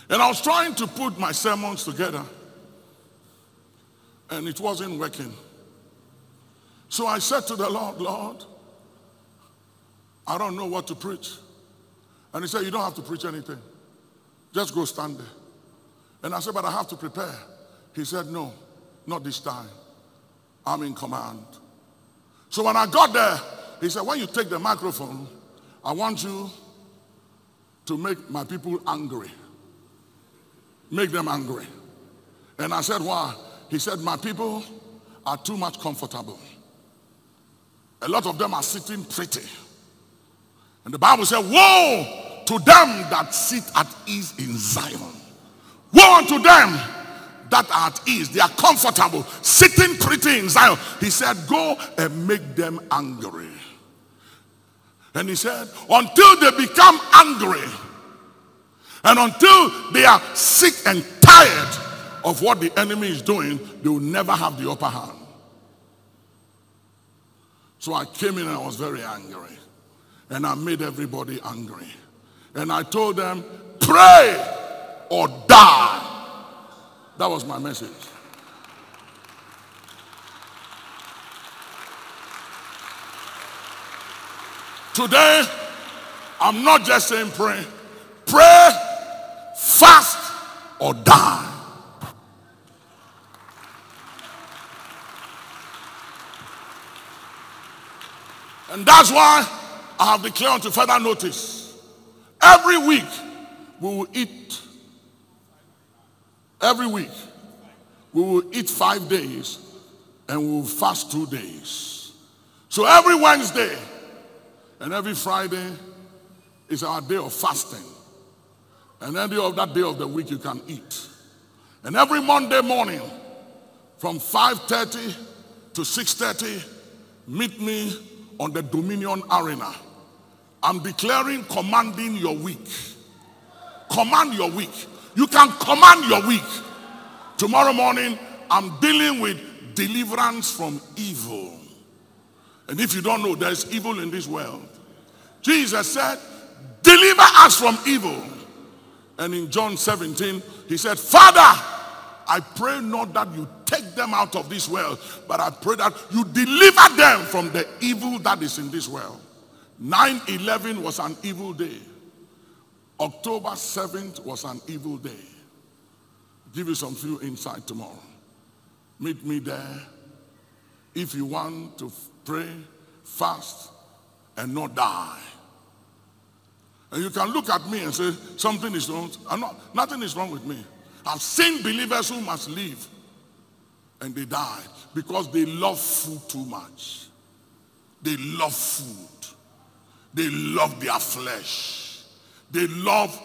And I was trying to put my sermons together, and it wasn't working. So I said to the Lord, Lord, I don't know what to preach. And he said, You don't have to preach anything. Just go stand there. And I said, But I have to prepare. He said, No, not this time. I'm in command. So when I got there, he said, When you take the microphone, I want you to make my people angry. Make them angry. And I said, Why? He said, My people are too much comfortable. A lot of them are sitting pretty. And the Bible said, Woe to them that sit at ease in Zion. Woe unto them that are at ease. They are comfortable, sitting pretty in Zion. He said, Go and make them angry. And he said, Until they become angry, and until they are sick and tired of what the enemy is doing, they will never have the upper hand. So I came in and I was very angry. And I made everybody angry. And I told them, pray or die. That was my message. Today, I'm not just saying pray. Pray, fast, or die. That's why I have declared to further notice. Every week we will eat. Every week we will eat five days and we will fast two days. So every Wednesday and every Friday is our day of fasting. And any of that day of the week you can eat. And every Monday morning from 5.30 to 6.30, meet me on the Dominion Arena. I'm declaring commanding your week. Command your week. You can command your week. Tomorrow morning, I'm dealing with deliverance from evil. And if you don't know, there's evil in this world. Jesus said, deliver us from evil. And in John 17, he said, Father, I pray not that you take them out of this world, but I pray that you deliver them from the evil that is in this world. 9-11 was an evil day. October 7th was an evil day. Give you some few insight tomorrow. Meet me there. If you want to pray, fast, and not die. And you can look at me and say, something is wrong. I'm not, nothing is wrong with me. I've seen believers who must leave and they die because they love food too much. They love food. They love their flesh. They love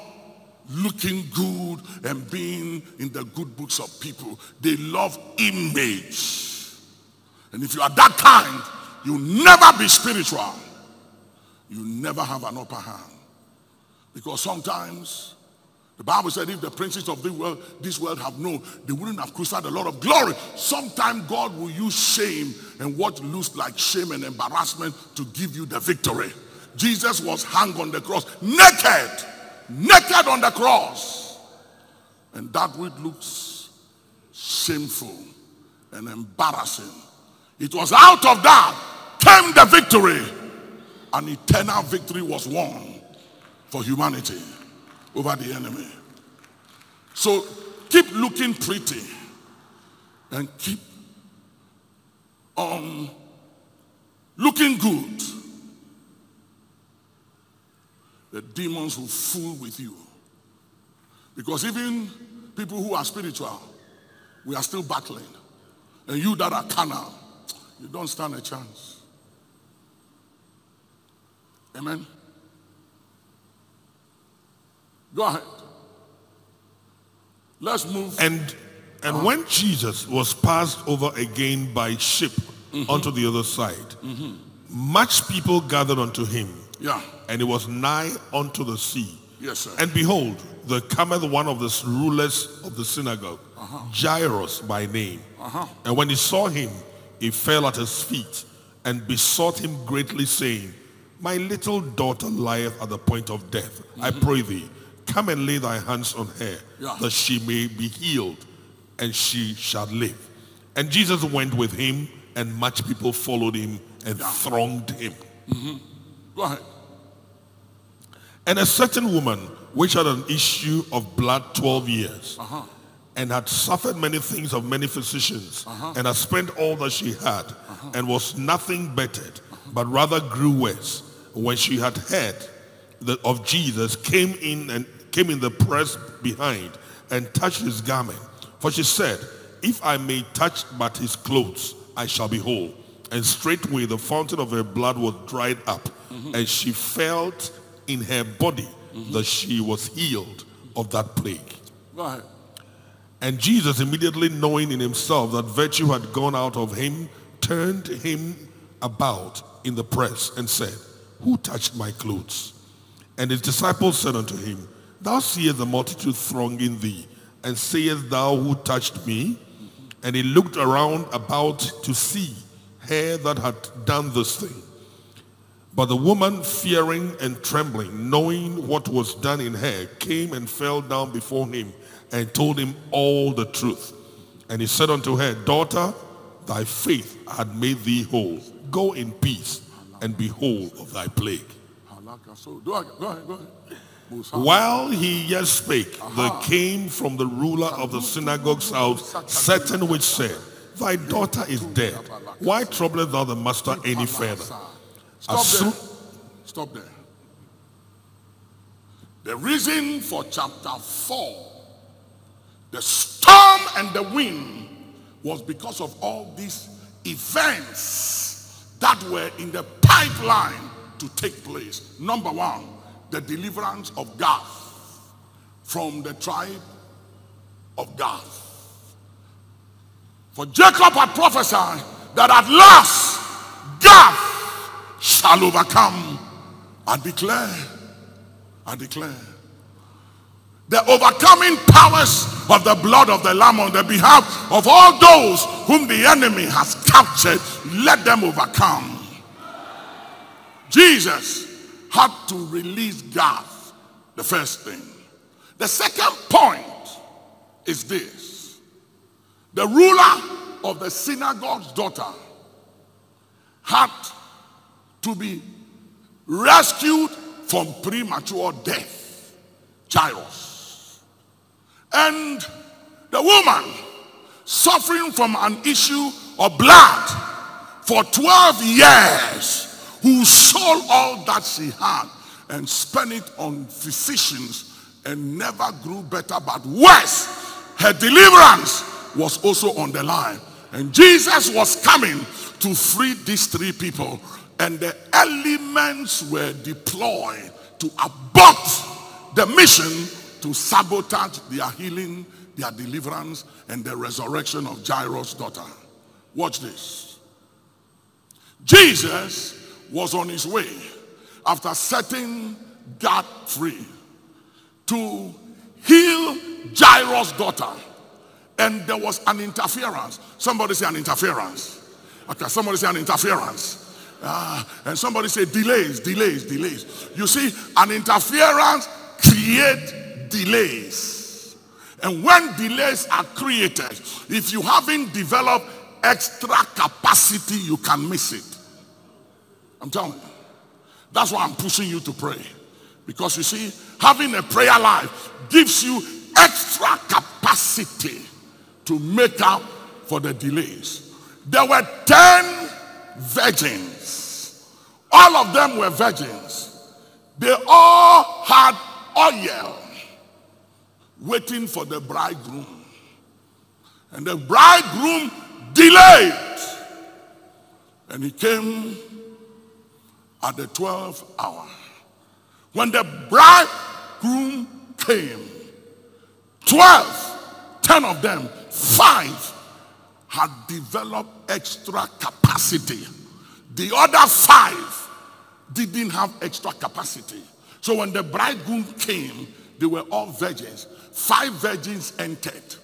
looking good and being in the good books of people. They love image. And if you are that kind, you never be spiritual. You never have an upper hand. Because sometimes the Bible said if the princes of the world, this world have known, they wouldn't have crucified a lot of glory. Sometimes God will use shame and what looks like shame and embarrassment to give you the victory. Jesus was hung on the cross, naked, naked on the cross. And that which looks shameful and embarrassing. It was out of that came the victory. An eternal victory was won for humanity over the enemy. So keep looking pretty and keep on looking good. The demons will fool with you. Because even people who are spiritual, we are still battling. And you that are carnal, you don't stand a chance. Amen. Go ahead. Let's move. And and uh-huh. when Jesus was passed over again by ship mm-hmm. onto the other side, mm-hmm. much people gathered unto him, Yeah. and it was nigh unto the sea. Yes, sir. And behold, there cometh one of the rulers of the synagogue, uh-huh. Jairus by name. Uh-huh. And when he saw him, he fell at his feet and besought him greatly, saying, My little daughter lieth at the point of death. I mm-hmm. pray thee, come and lay thy hands on her, Yeah. that she may be healed, and she shall live. And Jesus went with him, and much people followed him and thronged him. Mm-hmm. Go ahead. And a certain woman, which had an issue of blood 12 years, uh-huh. and had suffered many things of many physicians, uh-huh. and had spent all that she had, uh-huh. and was nothing bettered, but rather grew worse, when she had heard that of Jesus, came in and came in the press behind, and touched his garment. For she said, If I may touch but his clothes, I shall be whole. And straightway the fountain of her blood was dried up, mm-hmm. and she felt in her body mm-hmm. that she was healed of that plague. Ahead. And Jesus, immediately knowing in himself that virtue had gone out of him, turned him about in the press and said, Who touched my clothes? And his disciples said unto him, Thou seest the multitude thronging thee, and sayest thou who touched me? And he looked around about to see her that had done this thing. But the woman, fearing and trembling, knowing what was done in her, came and fell down before him and told him all the truth. And he said unto her, Daughter, thy faith had made thee whole. Go in peace and be whole of thy plague. Go ahead. Go ahead. Go ahead. Musa. While he yet spake, there came from the ruler of the synagogue's house certain which said, Thy daughter is dead. Why troublest thou the master any further? Stop there. Stop there. The reason for chapter 4, the storm and the wind, was because of all these events that were in the pipeline to take place. Number one, the deliverance of Gad from the tribe of Gad. For Jacob had prophesied that at last Gad shall overcome. I declare, I declare, the overcoming powers of the blood of the Lamb on the behalf of all those whom the enemy has captured, let them overcome. Jesus had to release Gad, the first thing. The second point is this. The ruler of the synagogue's daughter had to be rescued from premature death. Jairus. And the woman suffering from an issue of blood for 12 years who sold all that she had and spent it on physicians and never grew better but worse. Her deliverance was also on the line. And Jesus was coming to free these three people. And the elements were deployed to abort the mission to sabotage their healing, their deliverance, and the resurrection of Jairus' daughter. Watch this. Jesus was on his way after setting Gad free to heal Jairus' daughter. And there was an interference. Somebody say an interference. Okay, somebody say an interference. Uh, and somebody say delays, delays, delays. You see, an interference create delays. And when delays are created, if you haven't developed extra capacity, you can miss it. I'm telling you. That's why I'm pushing you to pray. Because you see, having a prayer life gives you extra capacity to make up for the delays. There were 10 virgins. All of them were virgins. They all had oil waiting for the bridegroom. And the bridegroom delayed. And he came at the 12th hour. When the bridegroom came, 12, 10 of them, 5 had developed extra capacity. The other 5 didn't have extra capacity. So when the bridegroom came, they were all virgins. Five virgins entered.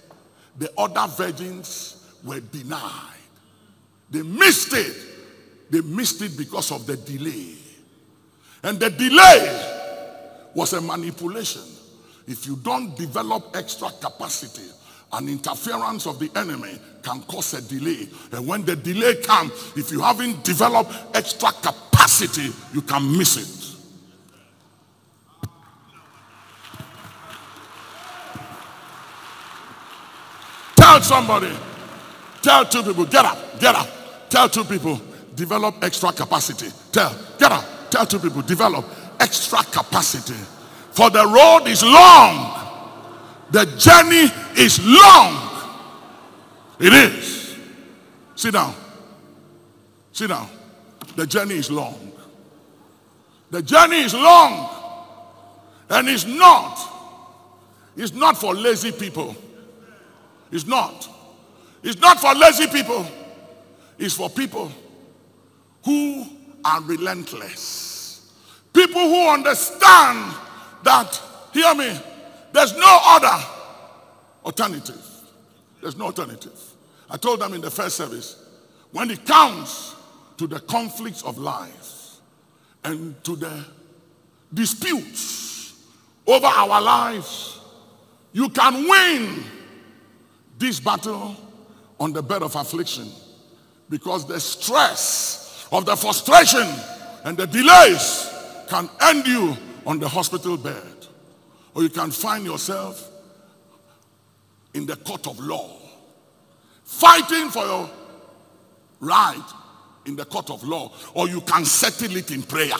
The other virgins were denied. They missed it. They missed it because of the delay. And the delay was a manipulation. If you don't develop extra capacity, an interference of the enemy can cause a delay. And when the delay comes, if you haven't developed extra capacity, you can miss it. Tell somebody, tell two people, get up, get up. Tell two people, develop extra capacity. Tell, get up. Tell two people, develop extra capacity. For the road is long. The journey is long. It is. Sit down. Sit down. The journey is long. The journey is long. And it's not. It's not for lazy people. It's not. It's not for lazy people. It's for people who are relentless. People who understand that, hear me, there's no other alternative. There's no alternative. I told them in the first service, when it comes to the conflicts of life and to the disputes over our lives, you can win this battle on the bed of affliction because the stress of the frustration and the delays can end you on the hospital bed. Or you can find yourself in the court of law fighting for your right in the court of law or you can settle it in prayer.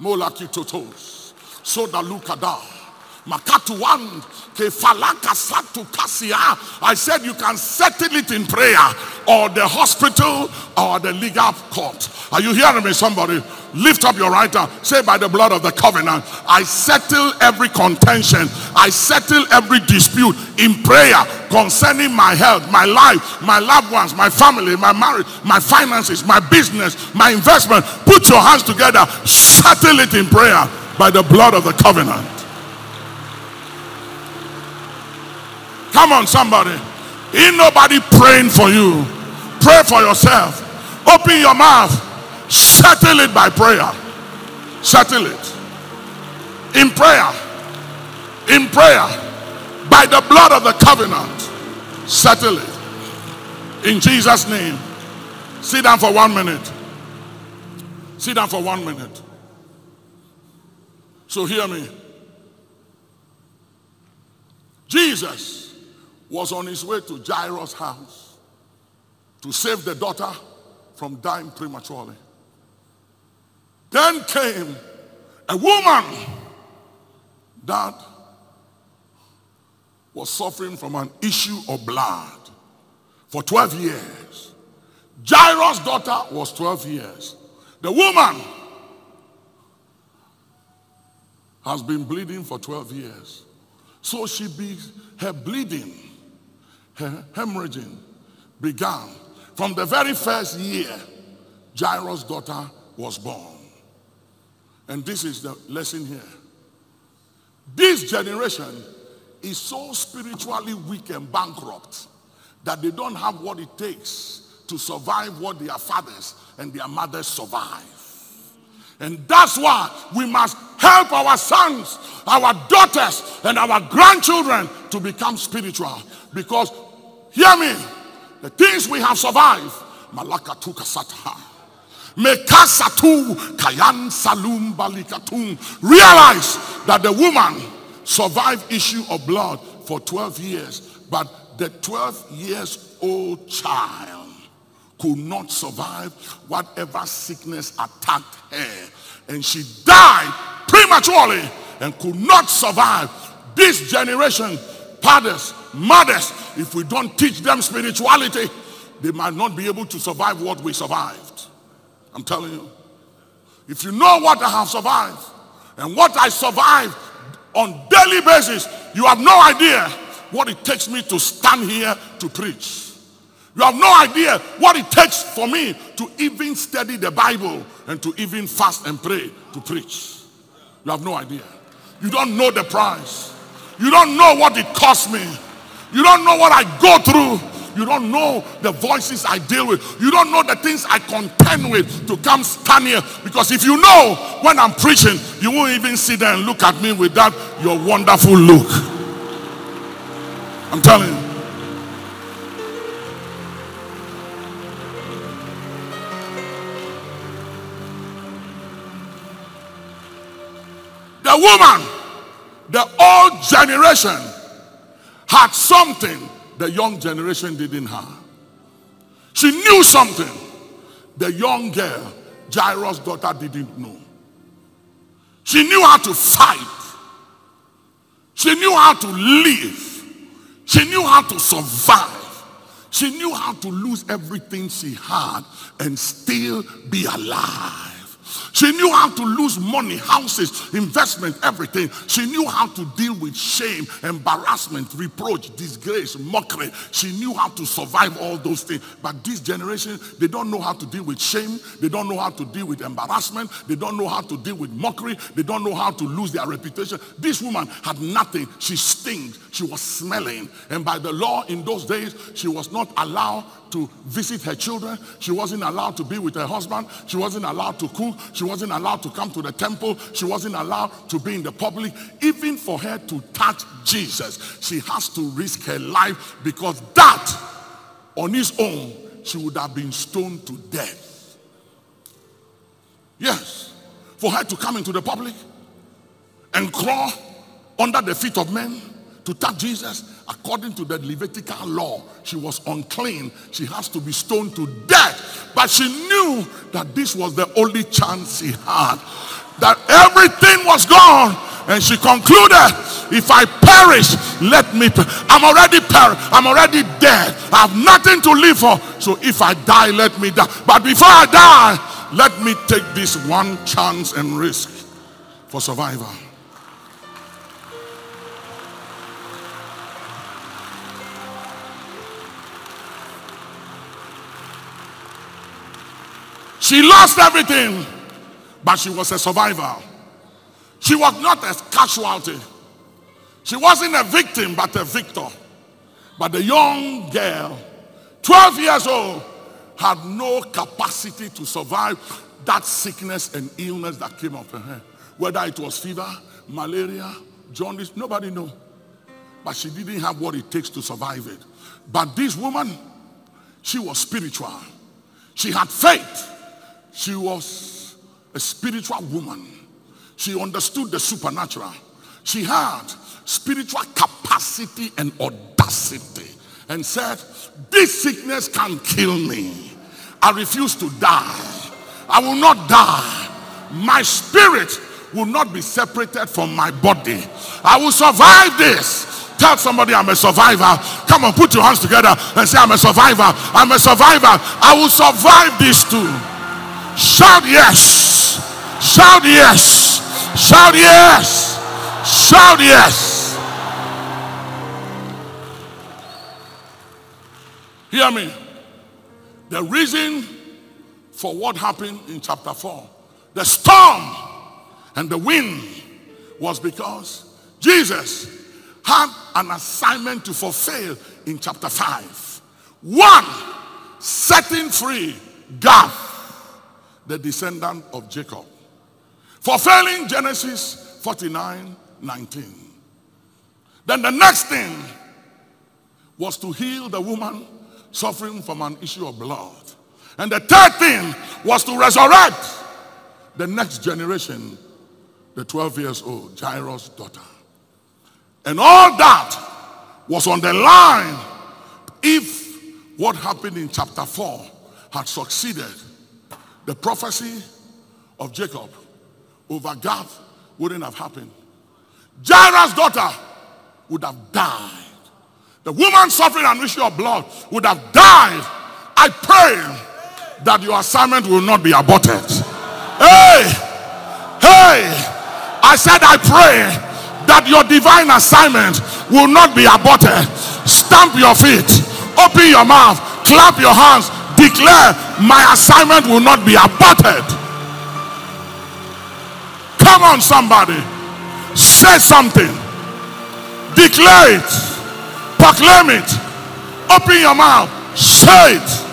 Molaki totos. So da. lukada Kasia. I said you can settle it in prayer or the hospital or the legal court. Are you hearing me, somebody? Lift up your right hand. Say, by the blood of the covenant, I settle every contention. I settle every dispute in prayer concerning my health, my life, my loved ones, my family, my marriage, my finances, my business, my investment. Put your hands together. Settle it in prayer by the blood of the covenant. Come on, somebody. Ain't nobody praying for you. Pray for yourself. Open your mouth. Settle it by prayer. Settle it. In prayer. In prayer. By the blood of the covenant. Settle it. In Jesus' name. Sit down for one minute. Sit down for one minute. So hear me. Jesus was on his way to Jairus' house to save the daughter from dying prematurely. Then came a woman that was suffering from an issue of blood for 12 years. Jairus' daughter was 12 years. The woman has been bleeding for 12 years. So she be, her bleeding, hemorrhaging began from the very first year Jairus' daughter was born. And this is the lesson here. This generation is so spiritually weak and bankrupt that they don't have what it takes to survive what their fathers and their mothers survive. And that's why we must help our sons, our daughters, and our grandchildren to become spiritual. Because, hear me, the things we have survived, Malaka Tukasata. Mekasatu Kayan Salum Balikatum. Realize that the woman survived issue of blood for 12 years, but the 12 years old child could not survive whatever sickness attacked her. And she died prematurely and could not survive. This generation, fathers, mothers, if we don't teach them spirituality, they might not be able to survive what we survived. I'm telling you. If you know what I have survived and what I survive on daily basis, you have no idea what it takes me to stand here to preach. You have no idea what it takes for me to even study the Bible and to even fast and pray to preach. You have no idea. You don't know the price. You don't know what it cost me. You don't know what I go through. You don't know the voices I deal with. You don't know the things I contend with to come stand here. Because if you know when I'm preaching, you won't even sit there and look at me with that your wonderful look. I'm telling you. The woman, the old generation, had something the young generation didn't have. She knew something the young girl, Jairus' daughter, didn't know. She knew how to fight. She knew how to live. She knew how to survive. She knew how to lose everything she had and still be alive. She knew how to lose money, houses, investment, everything. She knew how to deal with shame, embarrassment, reproach, disgrace, mockery. She knew how to survive all those things. But this generation, they don't know how to deal with shame. They don't know how to deal with embarrassment. They don't know how to deal with mockery. They don't know how to lose their reputation. This woman had nothing. She stinks. She was smelling. And by the law in those days, she was not allowed to visit her children. She wasn't allowed to be with her husband. She wasn't allowed to cook. She wasn't allowed to come to the temple. She wasn't allowed to be in the public. Even for her to touch Jesus, she has to risk her life because that on his own, she would have been stoned to death. Yes. For her to come into the public and crawl under the feet of men to touch Jesus, according to the Levitical law, she was unclean. She has to be stoned to death. But she knew that this was the only chance she had. That everything was gone. And she concluded, If I perish, let me. Per- I'm already per- I'm already dead. I have nothing to live for. So if I die, let me die. But before I die, let me take this one chance and risk for survival. She lost everything, but she was a survivor. She was not a casualty. She wasn't a victim, but a victor. But the young girl, 12 years old, had no capacity to survive that sickness and illness that came upon her. Whether it was fever, malaria, jaundice, nobody knew. But she didn't have what it takes to survive it. But this woman, she was spiritual. She had faith. She was a spiritual woman. She understood the supernatural. She had spiritual capacity and audacity and said, This sickness can kill me. I refuse to die. I will not die. My spirit will not be separated from my body. I will survive this. Tell somebody I'm a survivor. Come on, put your hands together and say, I'm a survivor. I'm a survivor. I will survive this too. Shout yes. Shout yes. Shout yes. Shout yes. Hear me. The reason for what happened in chapter 4, the storm and the wind, was because Jesus had an assignment to fulfill in chapter 5. One, setting free Gad, the descendant of Jacob. Fulfilling Genesis 49 19. Then the next thing was to heal the woman suffering from an issue of blood. And the third thing was to resurrect the next generation, the 12 years old, Jairus' daughter. And all that was on the line if what happened in chapter 4 had succeeded. The prophecy of Jacob over Gad wouldn't have happened. Jairus' daughter would have died. The woman suffering an issue of blood would have died. I pray that your assignment will not be aborted. Hey, hey, I said, I pray that your divine assignment will not be aborted. Stamp your feet, open your mouth, clap your hands, declare, My assignment will not be aborted. Come on, somebody, say something, declare it, proclaim it, open your mouth, say it.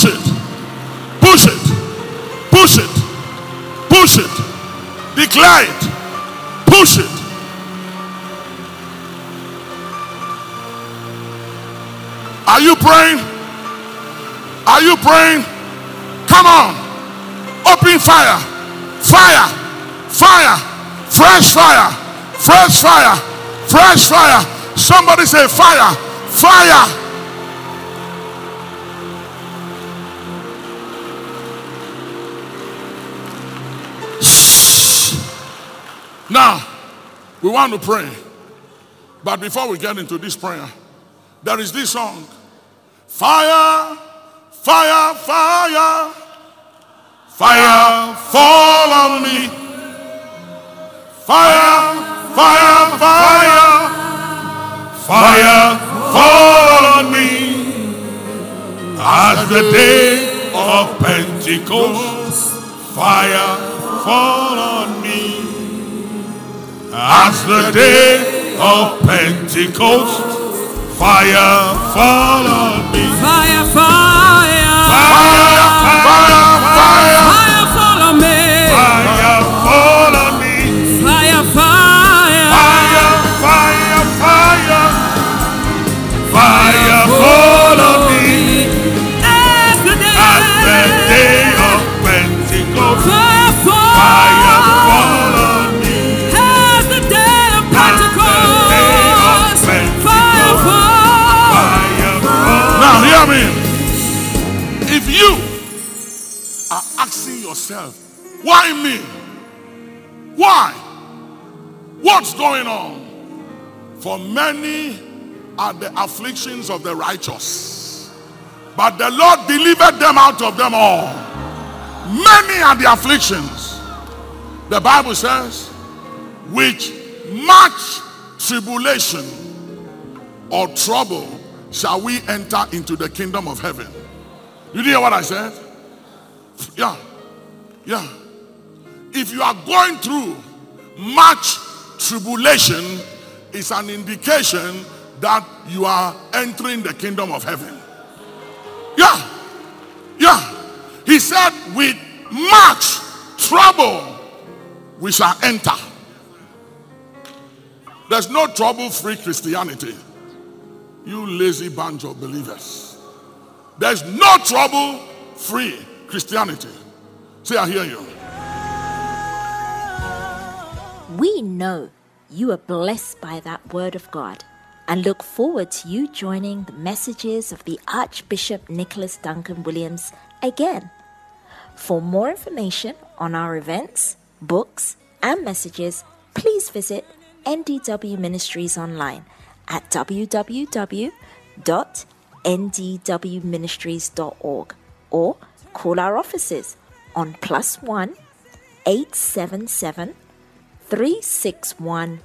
Push it. Push it. Push it. Push it. Declare it. Push it. Are you praying? Are you praying? Come on. Open fire. Fire. Fire. Fresh fire. Fresh fire. Fresh fire. Somebody say fire. Fire. Now, we want to pray. But before we get into this prayer, there is this song Fire, fire, fire, fire, fall on me. Fire, fire, fire, fire, fall on me. As the day of Pentecost, fire, fall on me. As the day of Pentecost, fire fall on me. Fire, fire, Fire, fire, afflictions of the righteous, but the Lord delivered them out of them all. Many are the afflictions. The Bible says, which much tribulation or trouble shall we enter into the kingdom of heaven. You hear what I said? Yeah. Yeah. If you are going through much tribulation, it's an indication that you are entering the kingdom of heaven. Yeah. Yeah. He said, with much trouble we shall enter. There's no trouble free Christianity. You lazy bunch of believers. There's no trouble free Christianity. Say, I hear you. We know you are blessed by that word of God and look forward to you joining the messages of the Archbishop Nicholas Duncan Williams again. For more information on our events, books, and messages, please visit NDW Ministries online at www.ndwministries.org or call our offices on plus one 877 361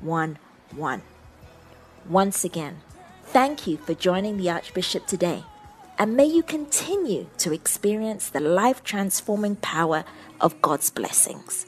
5111. Once again, thank you for joining the Archbishop today, and may you continue to experience the life transforming power of God's blessings.